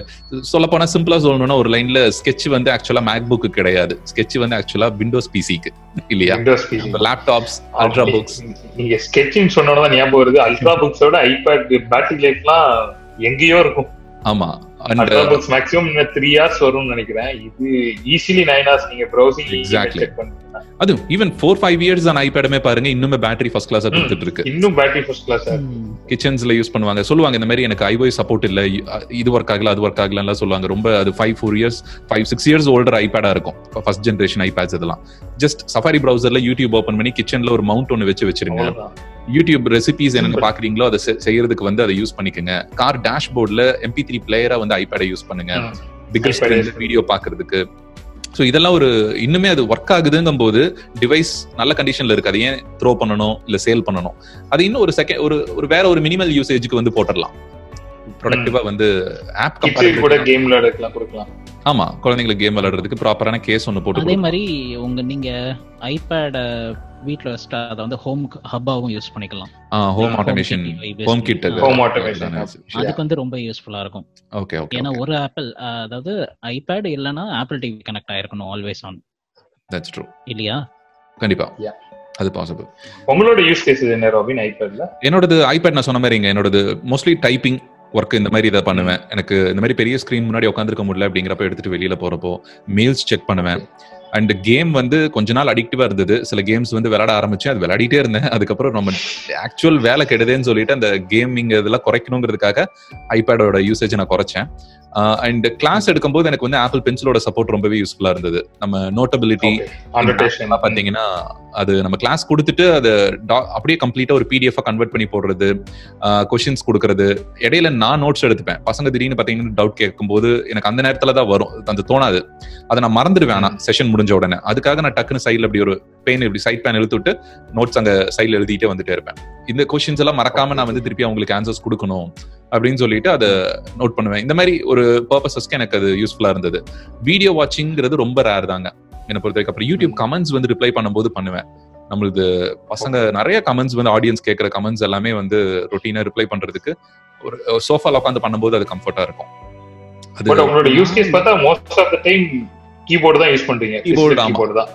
சொல்ல போனா சிம்பிளா சொல்லணும்னா ஒரு லைன்ல sketch வந்து ஆக்சுவலா மேக்புக்கு கிடையாது. Sketch வந்து ஆக்சுவலா விண்டோஸ் பிசிக்கு இல்லையா? லேப்டாப்ஸ் அல்ட்ரா புக்ஸ் நீங்க ஸ்கெட்சிங் சொன்னோட ஞாபகம் வருது. அல்ட்ரா புக்ஸோட ஐபேட் பேட்டரி லைஃப்லாம் எங்கேயோ இருக்கும். ஆமா. த்ரீ ஹவர்ஸ் வரும்னு நினைக்கிறேன். இது ஈஸிலி நைன் ஹவர்ஸ் நீங்க ப்ரௌசிங் Exactly. செக் பண்ணுங்க அது ஈவன் ஃபோர் ஃபைவ் இயர்ஸ் ஆன ஐபேடுமே பாருங்க இன்னுமே பேட்டரி ஃபர்ஸ்ட் கிளாஸா கொடுத்துட்டு இருக்கு இன்னும் பேட்டரி ஃபர்ஸ்ட் கிளாஸ் கிச்சன்ஸ்ல யூஸ் பண்ணுவாங்க. சொல்லுவாங்க இந்த மாதிரி எனக்கு ஐஓஎஸ் சப்போர்ட் இல்ல இ- இது ஒர்க் ஆகல அது ஒர்க் ஆகலாம் சொல்லுவாங்க. ரொம்ப அது five four years five six years older ஐபேடா இருக்கும். ஃபர்ஸ்ட் ஜென்ரேஷன் ஐபேட்ஸ் இதெல்லாம். ஜஸ்ட் சஃபாரி ப்ரௌசர்ல யூடியூப் ஓபன் பண்ணி கிச்சன்ல ஒரு மவுண்ட் ஒன்னு வச்சு வச்சிருங்க. யூடியூப் ரெசிபிஸ் என்னென்ன Simple. பாக்குறீங்களோ அதை செய்யறதுக்கு வந்து அதை யூஸ் பண்ணிக்கோங்க. கார் டேஷ்போர்ட்ல எம்பி த்ரீ பிளேயரா வந்து ஐபேடை யூஸ் பண்ணுங்க. Bigger iPad screen use video பாக்குறதுக்கு. ஸோ இதெல்லாம் ஒரு இன்னுமே அது ஒர்க் ஆகுதுங்கும் போது டிவைஸ் நல்ல கண்டிஷன்ல இருக்கு. அதை ஏன் த்ரோ பண்ணணும் இல்ல சேல் பண்ணணும். அது இன்னும் ஒரு செகண்ட் ஒரு ஒரு வேற ஒரு மினிமல் யூசேஜுக்கு வந்து போட்டுடலாம். ப்ரொடக்டிவா வந்து ஆப் கிட்ஸுக்கு கூட கேம் விளையாடலாம் கொடுக்கலாம். ஆமா குழந்தைங்களுக்கு கேம் விளையாடுறதுக்கு ப்ராப்பரான கேஸ் ஒன்னு போட்டு அதே. மாதிரி உங்க நீங்க ஐபேட வீட்ல வச்சுட்டா அதை வந்து ஹோம் ஹப்பாவும் யூஸ் பண்ணிக்கலாம். Home Home automation kit HomeKit Home automation. அதுக்கு வந்து ரொம்ப யூஸ்ஃபுல்லா இருக்கும். ஓகே ஓகே ஏன்னா ஒரு ஆப்பிள் அதாவது ஐபேட் இல்லைன்னா ஆப்பிள் டிவி கனெக்ட் ஆயிருக்கணும் ஆல்வேஸ் ஆன் தட்ஸ் ட்ரூ இல்லையா? கண்டிப்பா. Yeah. அது பாசிபிள் உங்களோட யூஸ் கேஸ் என்ன ராபின் ஐபேட்ல என்னோடது ஐபேட் நான் சொன்ன மாதிரிங்க என்னோடது மோஸ்ட்லி டைப்பிங் ஒர்க் இந்த மாதிரி இதை பண்ணுவேன். எனக்கு இந்த மாதிரி பெரிய ஸ்கிரீன் முன்னாடி உட்காந்துருக்க முடியல அப்படிங்கிறப்ப எடுத்துட்டு வெளியில போறப்போ மெயில்ஸ் செக் பண்ணுவேன். அண்ட் கேம் வந்து கொஞ்ச நாள் அடிக்டிவா இருந்தது. சில கேம்ஸ் வந்து விளையாட ஆரம்பிச்சேன். அது விளையாடிட்டே இருந்தேன். அதுக்கப்புறம் நம்ம ஆக்சுவல் வேலை கெடுதேன்னு சொல்லிட்டு அந்த கேமிங் இதெல்லாம் குறைக்கணுங்கிறதுக்காக ஐபேடோட யூசேஜ் நான் குறைச்சேன். அண்ட் கிளாஸ் எடுக்கும்போது எனக்கு வந்து ஆப்பிள் பென்சிலோட சப்போர்ட் ரொம்பவே யூஸ்ஃபுல்லா இருந்தது. நம்ம நோட்டபிலிட்டி பாத்தீங்கன்னா அது நம்ம கிளாஸ் கொடுத்துட்டு அதை அப்படியே கம்ப்ளீட்டா ஒரு பிடிஎஃப் கன்வெர்ட் பண்ணி போடுறது கொஷின்ஸ் கொடுக்கறது. இடையில நான் நோட்ஸ் எடுத்துப்பேன். பசங்க திடீர்னு பாத்தீங்கன்னா டவுட் கேட்கும்போது எனக்கு அந்த நேரத்துல தான் வரும். அந்த தோணாது. அதை நான் மறந்துடுவேன். ஆனா செஷன் முடிஞ்ச உடனே. அதுக்காக நான் டக்குன்னு சைடில் இப்படி ஒரு பெயின் இப்படி சைட் பேன் எழுத்துட்டு விட்டு நோட்ஸ் அங்க சைடில் எழுதிட்டே வந்துட்டே இருப்பேன். இந்த கொஷின்ஸ் எல்லாம் மறக்காம நான் வந்து திருப்பி அவங்களுக்கு ஆன்சர்ஸ் கொடுக்கணும் அப்படின்னு சொல்லிட்டு அதை நோட் பண்ணுவேன். இந்த மாதிரி ஒரு பர்பஸஸ்க்கு எனக்கு அது யூஸ்ஃபுல்லா இருந்தது. வீடியோ வாட்சிங்கிறது ரொம்ப ரேர் தாங்க. என்னை பொறுத்த வரைக்கும். அப்புறம் யூடியூப் கமெண்ட்ஸ் வந்து ரிப்ளை பண்ணும்போது பண்ணுவேன். நம்மளுக்கு பசங்க நிறைய கமெண்ட்ஸ் வந்து ஆடியன்ஸ் கேட்குற கமெண்ட்ஸ் எல்லாமே வந்து ரொட்டீனா ரிப்ளை பண்றதுக்கு ஒரு சோஃபால உட்காந்து பண்ணும்போது அது கம்ஃபர்ட்டாக இருக்கும். அது உங்களோட யூஸ் கேஸ் பார்த்தா most of the time keyboard தான் யூஸ் பண்றீங்க. Keyboard, ஆமா. கீபோர்டு தான்.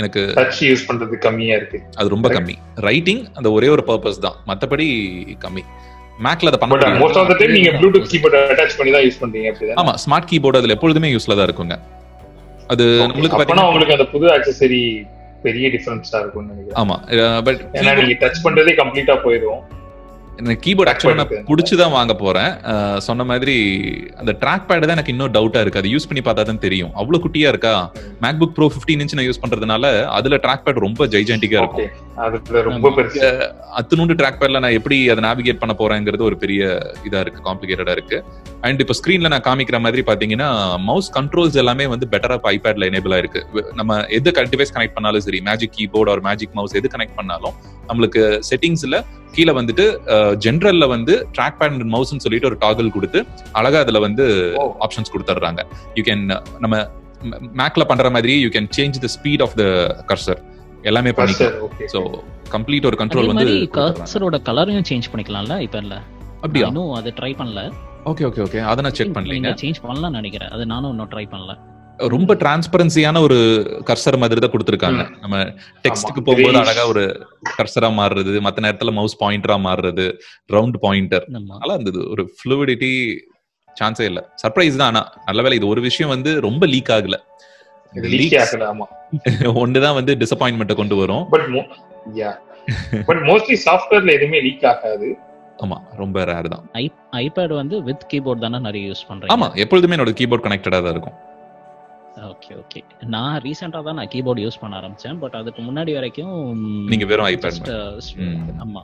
எனக்கு டச் யூஸ் பண்றது கம்மியா இருக்கு. அது ரொம்ப கம்மி. ரைட்டிங் அந்த ஒரே ஒரு பர்பஸ் தான். மத்தபடி கம்மி. மேக்ல அதை பண்ண மோஸ்ட் ஆஃப் த டைம் நீங்க ப்ளூடூத் கீபோர்டு அட்டாச் பண்ணி தான் யூஸ் பண்றீங்க அப்படிதான்? ஆமா ஸ்மார்ட் கீபோர்டு அதுல எப்பொழுதுமே யூஸ்ல தான் இருக்குங்க. அது நம்மளுக்கு அப்பனா பாத்தீங்கன்னா உங்களுக்கு அந்த புது ஆக்சசரி பெரிய டிஃபரன்ஸா இருக்கும்னு நினைக்கிறேன். ஆமா. பட் ஏன்னா நீங்க டச் பண்றதே கம்ப்ளீட்டா போயிடும் எனக்கு கீபோர்ட் ஆக்சுவலா நான் பிடிச்சி தான் வாங்க போறேன். சொன்ன மாதிரி அந்த ட்ராக் பேட் தான் எனக்கு இன்னும் டவுட்டா இருக்கு. அது யூஸ் பண்ணி பார்த்தா தான் தெரியும். அவ்வளவு குட்டியா இருக்கா? மேக்புக் ப்ரோ 15 இன்ச் நான் யூஸ் பண்றதுனால அதுல ட்ராக் பேட் ரொம்ப ஜெய்ஜென்டிக்கா இருக்கும். ரொம்ப அத்துணுண்டு ட்ராக் பேட்ல நான் எப்படி அதை நேவிகேட் பண்ண போறேங்கிறது ஒரு பெரிய இதா இருக்கு காம்ப்ளிகேட்டடா இருக்கு. அண்ட் இப்போ ஸ்கிரீன்ல நான் காமிக்கிற மாதிரி பாத்தீங்கன்னா மவுஸ் கண்ட்ரோல்ஸ் எல்லாமே வந்து பெட்டரா இப்போ ஐபேட்ல எனேபிள் ஆயிருக்கு. நம்ம எது டிவைஸ் கனெக்ட் பண்ணாலும் சரி மேஜிக் கீபோர்ட் ஒரு மேஜிக் மவுஸ் எது கனெக்ட் பண்ணாலும் நம்மளுக்கு செட்டிங்ஸ்ல கீழே வந்துட்டு ஜென்ரல்ல வந்து ட்ராக் பேட் அண்ட் மவுஸ்னு சொல்லிட்டு ஒரு டாகல் கொடுத்து அழகா அதுல வந்து ஆப்ஷன்ஸ் கொடுத்துட்றாங்க. யூ கேன் நம்ம மேக்ல பண்ற மாதிரி you can change the speed of the cursor எல்லாமே பண்ணிக்கலாம். ஸோ கம்ப்ளீட் ஒரு கண்ட்ரோல் வந்து. கர்சரோட கலரையும் சேஞ்ச் பண்ணிக்கலாம்ல ஐபேட்ல அப்படியா? இன்னும் அது ட்ரை பண்ணல. ஓகே ஓகே ஓகே அதை நான் செக் நீங்க சேஞ்ச் பண்ணலாம்னு நினைக்கிறேன். அது நானும் இன்னும் ட்ரை பண்ணல. ரொம்ப டிரான்ஸ்பரன்சியான ஒரு கர்சர் மாதிரி தான் கொடுத்துருக்காங்க நம்ம டெக்ஸ்ட்டுக்கு ஆமா, போகும்போது. அழகா ஒரு கர்சரா மாறுறது மத்த நேரத்துல மவுஸ் பாயிண்டரா மாறுறது ரவுண்ட் பாயிண்டர் நல்லா இருந்தது. ஒரு ஃப்ளூவிடிட்டி சான்ஸே இல்ல. சர்ப்ரைஸ் தான். ஆனா நல்ல வேளை இது ஒரு விஷயம் வந்து ரொம்ப லீக் ஆகல. [LAUGHS] ஒண்ணுதான் வந்து டிசப்பாயின்மெண்ட்டை கொண்டு வரும். பட் மோஸ்ட்லி சாஃப்ட்வேர்ல எதுவுமே லீக் ஆகாது. ஆமா. ரொம்ப ரேர் தான். ஐபேட் வந்து வித் கீபோர்ட் தானே நிறைய யூஸ் பண்றேன் ஆமா. எப்பொழுதுமே என்னோட கீபோர்ட் கனெக்டடா தான் இருக்கும். ஓகே ஓகே நான் ரீசெண்டா தான் நான் கீபோர்ட் யூஸ் பண்ண ஆரம்பிச்சேன். பட் அதுக்கு முன்னாடி வரைக்கும் நீங்க வெறும் just, uh. ஆமா.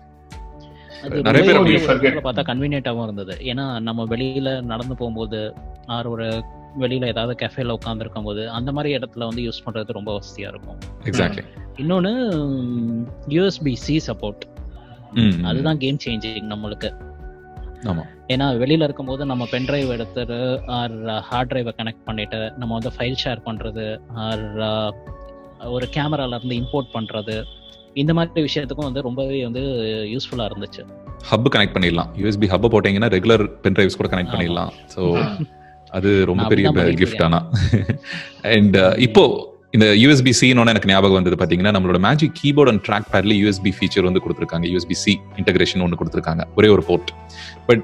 அது பார்த்தா கன்வீனியன்ட்டாகவும் இருந்தது. ஏன்னா நம்ம வெளியில நடந்து போகும்போது ஆர் ஒரு வெளியில ஏதாவது கஃபேல உட்காந்துருக்கும் போது அந்த மாதிரி இடத்துல வந்து யூஸ் பண்றது ரொம்ப வசதியா இருக்கும். இன்னொன்னு யூஎஸ்பி சி சப்போர்ட் அதுதான் கேம் சேஞ்சிங் நம்மளுக்கு. ஏன்னா வெளியில இருக்கும்போது நம்ம பென் டிரைவ் எடுத்துட்டு ஆர் ஹார்ட் டிரைவை கனெக்ட் பண்ணிட்டு நம்ம வந்து ஃபைல் ஷேர் பண்றது ஆர் ஒரு கேமரால இருந்து இம்போர்ட் பண்றது இந்த மாதிரி விஷயத்துக்கும் வந்து ரொம்பவே வந்து யூஸ்ஃபுல்லா இருந்துச்சு. ஹப் கனெக்ட் பண்ணிடலாம். யூஎஸ்பி ஹப் போட்டீங்கன்னா ரெகுலர் பென் டிரைவ்ஸ் கூட கனெக்ட். பண்ணிடலாம். ஸோ அது ரொம்ப [LAUGHS] பெரிய கிஃப்ட் ஆனா. அண்ட் இப்போ இந்த யூஎஸ்பி சின்னு எனக்கு ஞாபகம் வந்தது பாத்தீங்கன்னா நம்மளோட மேஜிக் கீபோர்ட் அண்ட் ட்ராக் பேட்ல யூஎஸ்பி ஃபீச்சர் வந்து கொடுத்துருக்காங்க. யூஎஸ்பி சி இன்டகிரேஷன் ஒன்று கொடுத்துருக்காங்க. ஒரே ஒரு போர்ட் பட்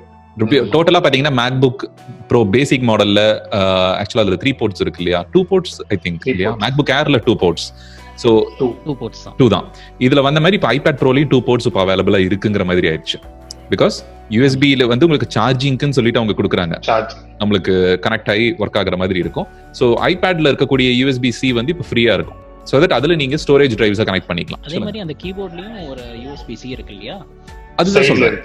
டோட்டலா பாத்தீங்கன்னா மேக்புக் ப்ரோ பேசிக் மாடல்ல ஆக்சுவலா அதுல த்ரீ போர்ட்ஸ் இருக்கு இல்லையா? டூ போர்ட்ஸ் ஐ திங்க் இல்லையா? ports. மேக்புக் ஏர்ல two ports so two ports two தான். இதுல வந்த மாதிரி இப்போ ஐபேட் ப்ரோலையும் டூ போர்ட்ஸ் இப்போ அவைலபிளா இருக்குங்கிற மாதிரி ஆயிடுச்சு. பிகாஸ் யூஎஸ்பியில வந்து உங்களுக்கு சார்ஜிங்க்குன்னு சொல்லிட்டு அவங்க கொடுக்குறாங்க. நம்மளுக்கு கனெக்ட் ஆகி ஒர்க் ஆகுற மாதிரி இருக்கும். ஸோ ஐபேட்ல இருக்கக்கூடிய யூஎஸ்பி சி வந்து இப்போ ஃப்ரீயா இருக்கும். ஸோ தட் அதுல நீங்க ஸ்டோரேஜ் டிரைவ்ஸை கனெக்ட் பண்ணிக்கலாம். அதே மாதிரி அந்த கீபோர்ட்லயும் ஒரு யூஎஸ்பி சி இருக்கு இல்லையா? அதுதான் சொல்றேன்.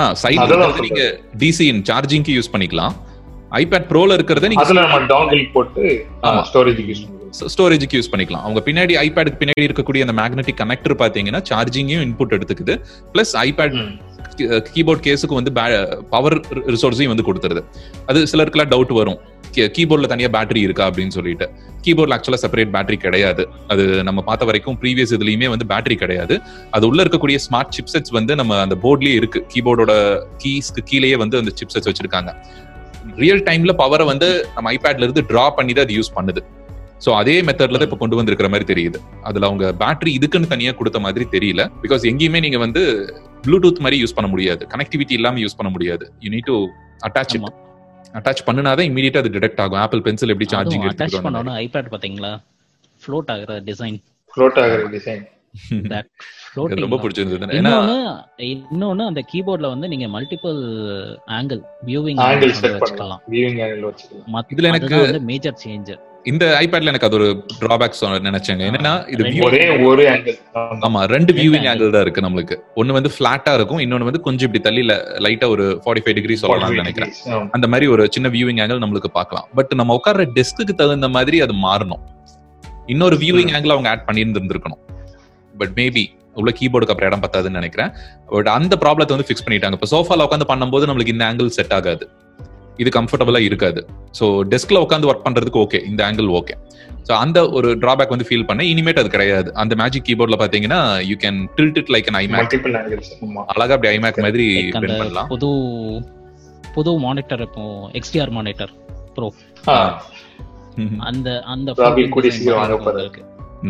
ஆ சைட்ல நீங்க டிசி சார்ஜிங்க்கு யூஸ் பண்ணிக்கலாம். ஐபேட் ப்ரோல இருக்கிறத நீங்க அதுல நம்ம டவுன்கில் போட்டு ஆமா. ஸ்டோரேஜ் யூஸ் ஸ்டோரேஜுக்கு யூஸ் பண்ணிக்கலாம். அவங்க பின்னாடி ஐபேடுக்கு பின்னாடி இருக்கக்கூடிய அந்த மேக்னெட்டிக் கனெக்டர் பாத்தீங்கன்னா சார்ஜிங்கையும் இன்புட் எடுத்துக்குது. Plus iPad. கீபோர்ட் கேஸுக்கு வந்து பவர் ரிசோர்ஸையும் வந்து கொடுத்துருது. அது சிலருக்குலாம் டவுட் வரும். கீபோர்டில் தனியாக பேட்டரி இருக்கா அப்படின்னு சொல்லிட்டு. கீபோர்டில் ஆக்சுவலாக செப்பரேட் பேட்டரி கிடையாது. அது நம்ம பார்த்த வரைக்கும் ப்ரீவியஸ் இதுலையுமே வந்து பேட்டரி கிடையாது. அது உள்ள இருக்கக்கூடிய ஸ்மார்ட் சிப்செட்ஸ் வந்து நம்ம அந்த போர்ட்லேயே இருக்கு. கீபோர்டோட கீஸ்க்கு கீழேயே வந்து அந்த சிப்செட்ஸ் வச்சிருக்காங்க. ரியல் டைம்ல பவரை வந்து நம்ம ஐபேட்ல இருந்து டிரா பண்ணி தான் அது யூஸ் பண்ணுது. சோ அதே மெத்தட்ல தான் இப்ப கொண்டு வந்திருக்கிற மாதிரி தெரியுது. அதுல அவங்க பேட்டரி இதுக்குன்னு தனியா கொடுத்த மாதிரி தெரியல. பிகாஸ் எங்கேயுமே நீங்க வந்து ப்ளூடூத் மாதிரி யூஸ் பண்ண முடியாது. கனெக்டிவிட்டி இல்லாம யூஸ் பண்ண முடியாது. You need to attach. Attach பண்ணுனாதான் இமீடியட்டா அது டிடெக்ட் ஆகும். ஆப்பிள் பென்சில் எப்படி சார்ஜிங் அட்டாச் பண்ணோன்னு ஐபேட் பாத்தீங்களா ஃப்ளோட் ஆகுற டிசைன் ஃப்ளோட் ஆகிற டிசைன் ரொம்ப பிடிச்சிருந்தது. இன்னொன்னு இன்னொன்னு அந்த கீபோர்ட்ல வந்து நீங்க multiple angle viewing angle set பண்ணலாம். வச்சுக்கலாம். வியூவிங் ஆங்கிள் வச்சுக்கலாம். மத்த- இதுல எனக்கு- மேஜர் சேஞ்ச் இந்த ஐபேட்ல எனக்கு அது ஒரு டிராபேக்ஸ் நினைச்சேங்க. என்னன்னா இது ஒரே ஒரு ஆங்கிள் ஆமா ரெண்டு வியூவிங். ஆங்கிள் தான் இருக்கு நம்மளுக்கு. ஒன்னு வந்து பிளாட்டா இருக்கும் இன்னொன்னு வந்து கொஞ்சம் இப்படி தள்ளி லைட்டா ஒரு ஃபார்ட்டி ஃபைவ் டிகிரி சொல்லலாம்னு நினைக்கிறேன். அந்த மாதிரி ஒரு சின்ன வியூவிங் ஆங்கிள் நம்மளுக்கு பார்க்கலாம். பட் நம்ம உட்கார்ற டெஸ்க்கு தகுந்த மாதிரி அது மாறணும். இன்னொரு வியூவிங் ஆங்கிள் அவங்க ஆட் பண்ணியிருந்திருக்கணும் பட் மேபி உள்ள கீபோர்டுக்கு அப்புறம் இடம் பத்தாதுன்னு நினைக்கிறேன். பட் அந்த ப்ராப்ளத்தை வந்து ஃபிக்ஸ் பண்ணிட்டாங்க. இப்போ சோஃபால உட்காந்து பண்ணும்போது நம்மளுக்கு இந்த ஆங்கிள் செட் ஆகாது. இது கம்ஃபர்டபுளா இருக்காது. ஸோ டெஸ்க்ல உட்காந்து ஒர்க் பண்றதுக்கு ஓகே இந்த ஆங்கிள் ஓகே ஸோ அந்த ஒரு டிராபேக் வந்து ஃபீல் பண்ண இனிமேட் அது கிடையாது. அந்த மேஜிக் கீபோர்ட்ல பாத்தீங்கன்னா you can tilt it like an iMac multiple angles ஆமா. அழகா அப்படி ஐமேக் மாதிரி பண்ணலாம். புது புது மானிட்டர் இப்போ எக்ஸ்டிஆர் மானிட்டர் ப்ரோ அந்த அந்த.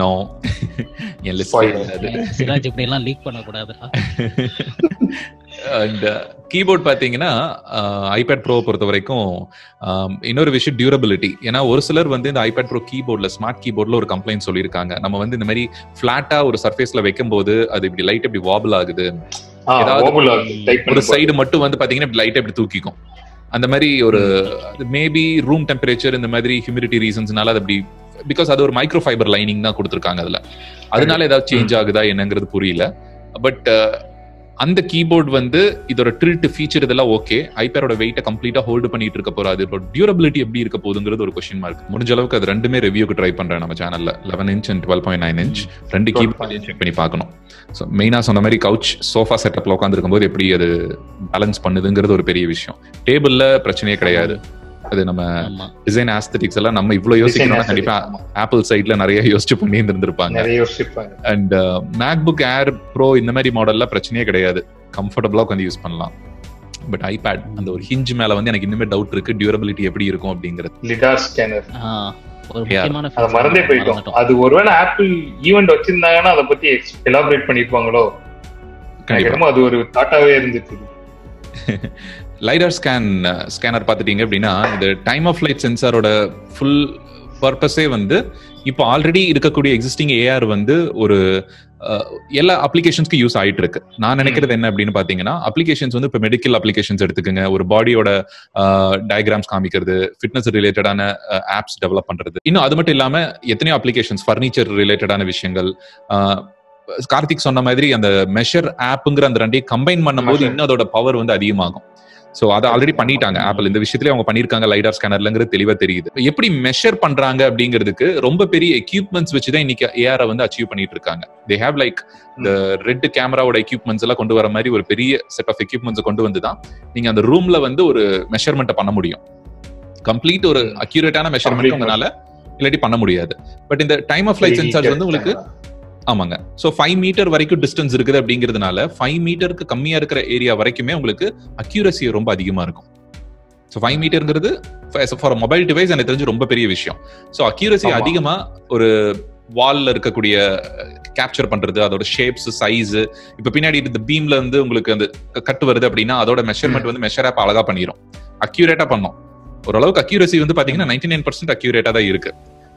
நோ [LAUGHS] என் Spoiler. லிஸ்ட் சிராஜ் இப்படி எல்லாம் லீக் பண்ண கூடாதுடா [LAUGHS] அண்ட் கீபோர்ட் பாத்தீங்கன்னா ஐபேட் ப்ரோ பொறுத்த வரைக்கும் ஆம், இன்னொரு விஷயம் டியூரபிலிட்டி ஏன்னா ஒரு சிலர் வந்து இந்த ஐபேட் ப்ரோ கீபோர்ட்ல ஸ்மார்ட் கீபோர்ட்ல ஒரு கம்ப்ளைண்ட் சொல்லியிருக்காங்க. நம்ம வந்து இந்த மாதிரி ஃபிளாட்டா ஒரு சர்ஃபேஸ்ல வைக்கும்போது அது இப்படி லைட் இப்படி வாபிள் ஆகுது. ஏதாவது ஒரு சைடு மட்டும் வந்து பாத்தீங்கன்னா இப்படி லைட்டா இப்படி தூக்கிக்கும். அந்த மாதிரி ஒரு மேபி ரூம் டெம்பரேச்சர் இந்த மாதிரி ஹியூமிடிட்டி ரீசன்ஸ்னால அது அப்படி பிகாஸ் அது ஒரு மைக்ரோ ஃபைபர் லைனிங் தான் கொடுத்துருக்காங்க அதுல. அதனால ஏதாவது சேஞ்ச் ஆகுதா என்னங்கிறது புரியல. பட் அந்த கீபோர்ட் வந்து இதோட ட்ரில்ட் ஃபீச்சர் இதெல்லாம் ஓகே ஐபேரோட வெயிட்டை கம்ப்ளீட்டா ஹோல்டு பண்ணிட்டு இருக்க போறாது. இப்போ டியூரபிலிட்டி எப்படி இருக்க போகுதுங்கிறது ஒரு கொஸ்டின் மார்க் முடிஞ்ச அளவுக்கு அது ரெண்டுமே ரிவ்யூக்கு ட்ரை பண்றேன் நம்ம சேனல்ல eleven inch and twelve point nine inch ரெண்டு கீபோர்ட் செக் பண்ணி பார்க்கணும். ஸோ மெயினா சொன்ன மாதிரி கவுச் சோஃபா செட்டப்ல உட்காந்துருக்கும் போது எப்படி அது பேலன்ஸ் பண்ணுதுங்கிறது ஒரு பெரிய விஷயம். டேபிள்ல பிரச்சனையே கிடையாது. அது நம்ம டிசைன் ஆஸ்தட்டிக்ஸ் எல்லாம் நம்ம இவ்வளவு யோசிக்கணும்னா கண்டிப்பா. ஆப்பிள் சைட்ல நிறைய யோசிச்சு பண்ணி இருந்திருப்பாங்க நிறைய யோசிப்பாங்க. அண்ட் மேக்புக் ஏர் ப்ரோ இந்த மாதிரி மாடல்ல பிரச்சனையே கிடையாது. கம்ஃபர்டபுளா உட்காந்து யூஸ் பண்ணலாம். பட் ஐபேட் அந்த ஒரு ஹிஞ்ச் மேல வந்து எனக்கு இன்னுமே டவுட் இருக்கு. டியூரபிலிட்டி எப்படி இருக்கும் அப்படிங்கிறது. லிடார் ஸ்கேனர் அத மறந்தே போயிட்டோம். அது ஒருவேளை ஆப்பிள் ஈவெண்ட் வச்சிருந்தாங்கன்னா அதை பத்தி எலாபரேட் பண்ணிருப்பாங்களோ? அது ஒரு தாட்டாவே இருந்துச்சு. [LAUGHS] லைடர் ஸ்கேன் ஸ்கேனர் பார்த்துட்டீங்க அப்படின்னா இந்த டைம் ஆஃப் லைட் சென்சாரோட ஃபுல் பர்பஸே வந்து இப்போ ஆல்ரெடி இருக்கக்கூடிய எக்ஸிஸ்டிங் ஏஆர் வந்து ஒரு அஹ், எல்லா அப்ளிகேஷன்ஸ்க்கு யூஸ் ஆயிட்டு இருக்கு நான் நினைக்கிறது என்ன அப்படின்னு பாத்தீங்கன்னா அப்ளிகேஷன்ஸ் வந்து இப்போ மெடிக்கல் அப்ளிகேஷன்ஸ் எடுத்துக்கோங்க. ஒரு பாடியோட டயக்ராம்ஸ் காமிக்கிறது ஃபிட்னஸ் ரிலேட்டடான ஆப்ஸ் டெவலப் பண்றது. இன்னும் அது மட்டும் இல்லாம எத்தனையோ அப்ளிகேஷன்ஸ் ஃபர்னிச்சர் ரிலேட்டடான விஷயங்கள் அஹ், கார்த்திக் சொன்ன மாதிரி அந்த மெஷர் ஆப்புங்கிற அந்த ரெண்டையும் கம்பைன் பண்ணும்போது. இன்னும் அதோட பவர் வந்து அதிகமாகும். சோ அதை ஆல்ரெடி பண்ணிட்டாங்க. ஆப்பிள் இந்த விஷயத்துல அவங்க பண்ணிருக்காங்க லைடார் ஸ்கேனர்லங்கிறது தெளிவா தெரியுது. எப்படி மெஷர் பண்றாங்க அப்படிங்கிறதுக்கு ரொம்ப பெரிய எக்யூப்மெண்ட்ஸ் வச்சு தான் இன்னைக்கு ஏஆர் வந்து அச்சீவ் பண்ணிட்டு இருக்காங்க. தே ஹேவ் லைக் இந்த ரெட் கேமராவோட எக்யூப்மெண்ட்ஸ் எல்லாம் கொண்டு வர மாதிரி ஒரு பெரிய செட் ஆஃப் எக்யூப்மெண்ட்ஸ் கொண்டு வந்து தான் நீங்க அந்த ரூம்ல வந்து ஒரு மெஷர்மெண்ட்டை பண்ண முடியும். கம்ப்ளீட் ஒரு அக்யூரேட்டான மெஷர்மெண்ட் Complete உங்களால இல்லாட்டி பண்ண முடியாது. பட் இந்த டைம் ஆஃப் லைட் சென்சார்ஸ் வந்து உங்களுக்கு ஆமாங்க. சோ ஃபைவ் மீட்டர் வரைக்கும் டிஸ்டன்ஸ் இருக்குது அப்படிங்கிறதுனால ஃபைவ் மீட்டருக்கு கம்மியா இருக்கிற ஏரியா வரைக்குமே உங்களுக்கு அக்யூரசி ரொம்ப அதிகமா இருக்கும். ஸோ ஃபைவ் மீட்டருங்கிறது ஃபார் மொபைல் டிவைஸ் எனக்கு தெரிஞ்சு ரொம்ப பெரிய விஷயம். So accuracy. அதிகமா ஒரு வால்ல இருக்கக்கூடிய கேப்சர் பண்றது அதோட ஷேப்ஸ் சைஸ் இப்ப பின்னாடி இந்த பீம்ல இருந்து உங்களுக்கு அந்த கட்டு வருது அப்படின்னா அதோட மெஷர்மெண்ட் வந்து மெஷர் ஆப் அழகா பண்ணிரும். அக்யூரேட்டா பண்ணும். ஓரளவுக்கு அக்யூரசி வந்து பாத்தீங்கன்னா நைன்டி நைன் பர்சன்ட் அக்யூரேட்டா தான் இருக்கு.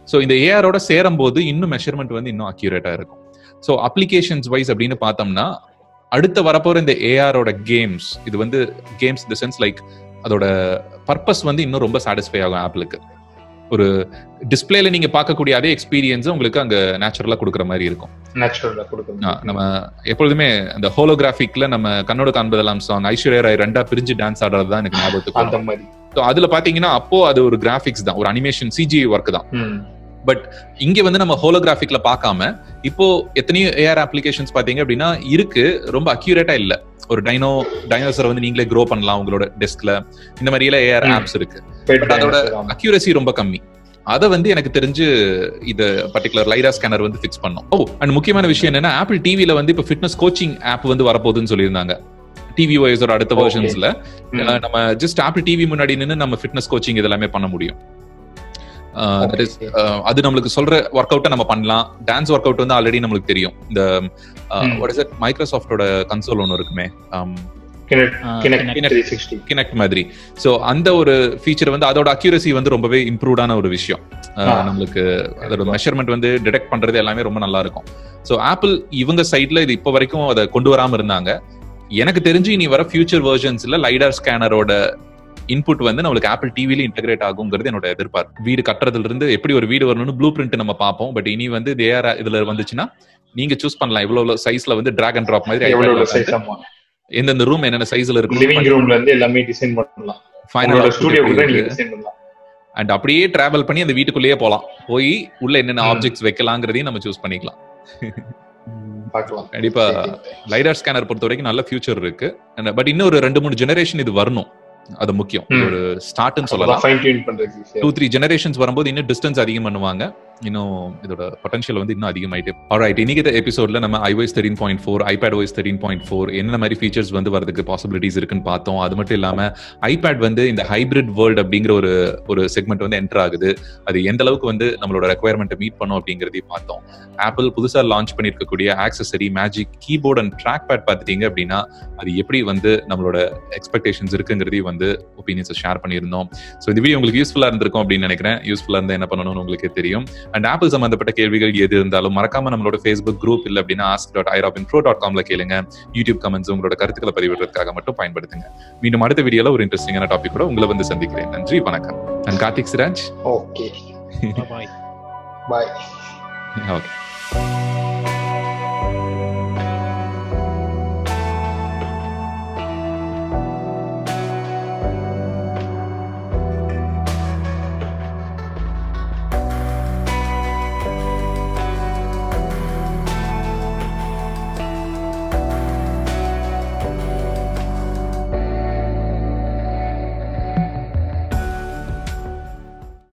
ஸோ இந்த ஏஆரோட சேரும் போது இன்னும் மெஷர்மெண்ட் வந்து இன்னும் அக்யூரேட்டா இருக்கும். ஸோ அப்ளிகேஷன்ஸ் வைஸ் அப்படின்னு பார்த்தோம்னா அடுத்த வரப்போற இந்த ஏஆரோட கேம்ஸ் இது வந்து கேம்ஸ் இந்த சென்ஸ் லைக் அதோட பர்பஸ் வந்து இன்னும் ரொம்ப சாட்டிஸ்ஃபை ஆகும் ஆப்பிளுக்கு ஒரு டிஸ்பிளேல நீங்க பார்க்கக்கூடிய அதே எக்ஸ்பீரியன்ஸ் உங்களுக்கு அங்க நேச்சுரலா கொடுக்குற மாதிரி இருக்கும். நேச்சுரலா ஆ, கொடுக்கணும் நம்ம எப்பொழுதுமே அந்த ஹோலோகிராஃபிக்ல நம்ம கண்ணோட காண்பதெல்லாம் சாங் ஐஸ்வர்யா ராய் ரெண்டா பிரிஞ்சு டான்ஸ் ஆடுறது தான் எனக்கு ஞாபகத்துக்கு அந்த. மாதிரி. So, அதுல பாத்தீங்கன்னா அப்போ அது ஒரு கிராபிக்ஸ் தான் ஒரு அனிமேஷன் சிஜி ஒர்க் தான். ம். இங்க வந்து நம்ம ஹோலோகிராஃபிக்ல பார்க்காம இப்போ எத்தனையோ ஏஆர் அப்ளிகேஷன்ஸ் பாத்தீங்க அப்படின்னா இருக்கு ரொம்ப அக்யூரேட்டா இல்ல ஒரு டைனோ டைனோசர் வந்து நீங்களே க்ரோ பண்ணலாம் உங்களோட டெஸ்க்ல இந்த மாதிரி எல்லாம் ஏஆர். ஆப்ஸ் இருக்கு But அதோட. அக்யூரசி ரொம்ப கம்மி அதை வந்து எனக்கு தெரிஞ்சு இந்த பர்டிகுலர் லைரா ஸ்கேனர் வந்து ஃபிக்ஸ் பண்ணும் ஓ அண்ட் முக்கியமான விஷயம் என்னன்னா ஆப்பிள் டிவில வந்து இப்போ ஃபிட்னஸ் கோச்சிங் ஆப் வந்து வரப்போகுதுன்னு சொல்லியிருந்தாங்க டிவி ஓஎஸோட அடுத்த. வெர்ஷன்ஸ்ல. நம்ம ஜஸ்ட் ஆப்பிள் டிவி முன்னாடி நின்று நம்ம ஃபிட்னஸ் கோச்சிங் இதெல்லாமே பண்ண முடியும் Uh, uh, அது நம்மளுக்கு சொல்ற ஒர்க் அவுட்டை நம்ம பண்ணலாம். டான்ஸ் ஒர்க் அவுட் வந்து ஆல்ரெடி நம்மளுக்கு தெரியும். இந்த. வாட் இஸ் இட் மைக்ரோசாஃப்டோட கன்சோல் ஒன்று இருக்குமே. Um, Kinect, ஆ, Kinect Kinect. 360. கினெக்ட் மாதிரி. சோ அந்த ஒரு ஃபீச்சர் வந்து அதோட அக்யூரசி வந்து ரொம்பவே இம்ப்ரூவ்டான ஒரு விஷயம். நம்மளுக்கு அதோட மெஷர்மெண்ட் வந்து டிடெக்ட் பண்றது எல்லாமே ரொம்ப நல்லா இருக்கும் சோ ஆப்பிள் இவங்க சைட்ல இது இப்போ வரைக்கும் அதை கொண்டு வராம இருந்தாங்க. எனக்கு தெரிஞ்சு இனி வர ஃபியூச்சர் வெர்ஷன்ஸ்ல லைடார் ஸ்கேனரோட இன்புட் வந்து நம்மளுக்கு ஆப்பிள் டிவில இன்டகிரேட் ஆகுங்கிறது என்னோட எதிர்பார்ப்பு. வீடு கட்டுறதுல இருந்து எப்படி ஒரு வீடு வரணும்னு ப்ளூ பிரிண்ட் நம்ம பார்ப்போம். பட் இனி வந்து தேர் இதுல வந்துச்சுன்னா நீங்க சூஸ் பண்ணலாம். இவ்வளவு சைஸ்ல வந்து டிராக் அண்ட் ட்ராப் மாதிரி. எந்தெந்த ரூம் என்னென்ன சைஸ்ல லிவிங் இருக்கு ரூம்ல இருந்து எல்லாமே டிசைன் பண்ணலாம். உங்களோட ஸ்டுடியோ கூட நீங்க டிசைன் பண்ணலாம். அண்ட் அப்படியே டிராவல் பண்ணி அந்த வீட்டுக்குள்ளேயே போலாம். போய் உள்ள என்னென்ன. ஆப்ஜெக்ட்ஸ் வைக்கலாங்கிறதையும் நம்ம சூஸ் பண்ணிக்கலாம். பார்க்கலாம். கண்டிப்பா. லைடார் ஸ்கேனர் பொறுத்த வரைக்கும் நல்ல ஃபியூச்சர் இருக்கு. பட் இன்னும் ஒரு ரெண்டு மூணு ஜெனரேஷன் இது வரணும். அது முக்கியம். ஒரு ஸ்டார்ட்னு சொல்லலாம். டூ த்ரீ ஜெனரேஷன்ஸ் வரும்போது இன்னும் டிஸ்டன்ஸ் அதிகம் பண்ணுவாங்க. இன்னும் இதோட பொட்டன்ஷியல் வந்து இன்னும் அதிகமாயிட்டே. ஆல்ரைட் இன்னைக்கு எபிசோட்ல நம்ம iOS thirteen point four iPad OS thirteen point four என்ன மாதிரி ஃபீச்சர்ஸ் வந்து வரதுக்கு பாசிபிலிட்டிஸ் இருக்குன்னு பார்த்தோம். அது மட்டும் இல்லாம ஐபேட் வந்து இந்த ஹைபிரிட் வேர்ல்ட் அப்படிங்கிற ஒரு ஒரு செக்மெண்ட் வந்து என்டர் ஆகுது. அது எந்த அளவுக்கு வந்து நம்மளோட ரெக்குயர்மெண்ட்டை மீட் பண்ணும் அப்படிங்கிறதையும் பார்த்தோம். ஆப்பிள் புதுசாக லான்ச் பண்ணியிருக்கக்கூடிய accessory magic keyboard and trackpad பார்த்துட்டீங்க அப்படின்னா அது எப்படி வந்து நம்மளோட எக்ஸ்பெக்டேஷன்ஸ் இருக்குங்கிறதையும் வந்து ஒப்பீனியன்ஸை ஷேர் பண்ணியிருந்தோம். ஸோ இந்த வீடியோ உங்களுக்கு யூஸ்ஃபுல்லாக இருந்திருக்கும் அப்படின்னு நினைக்கிறேன். யூஸ்ஃபுல்லாக இருந்தால் என்ன பண்ணணும்னு உங்களுக்கு தெரியும். அண்ட் ஆப்பிள் சம்பந்தப்பட்ட கேள்விகள் எது இருந்தாலும் மறக்காம நம்மளோட ஃபேஸ்புக் குரூப் இல்ல அப்படின்னா ask dot iRobin pro dot காம்ல கேளுங்க. யூடியூப் கமெண்ட்ஸ் உங்களோட கருத்துக்களை பதிவிடுறதுக்காக மட்டும் பயன்படுத்துங்க. மீண்டும் அடுத்த வீடியோல ஒரு இன்ட்ரெஸ்டிங்கான டாபிக் கூட உங்களை வந்து சந்திக்கிறேன். நன்றி வணக்கம். And Karthik Siraj okay bye bye okay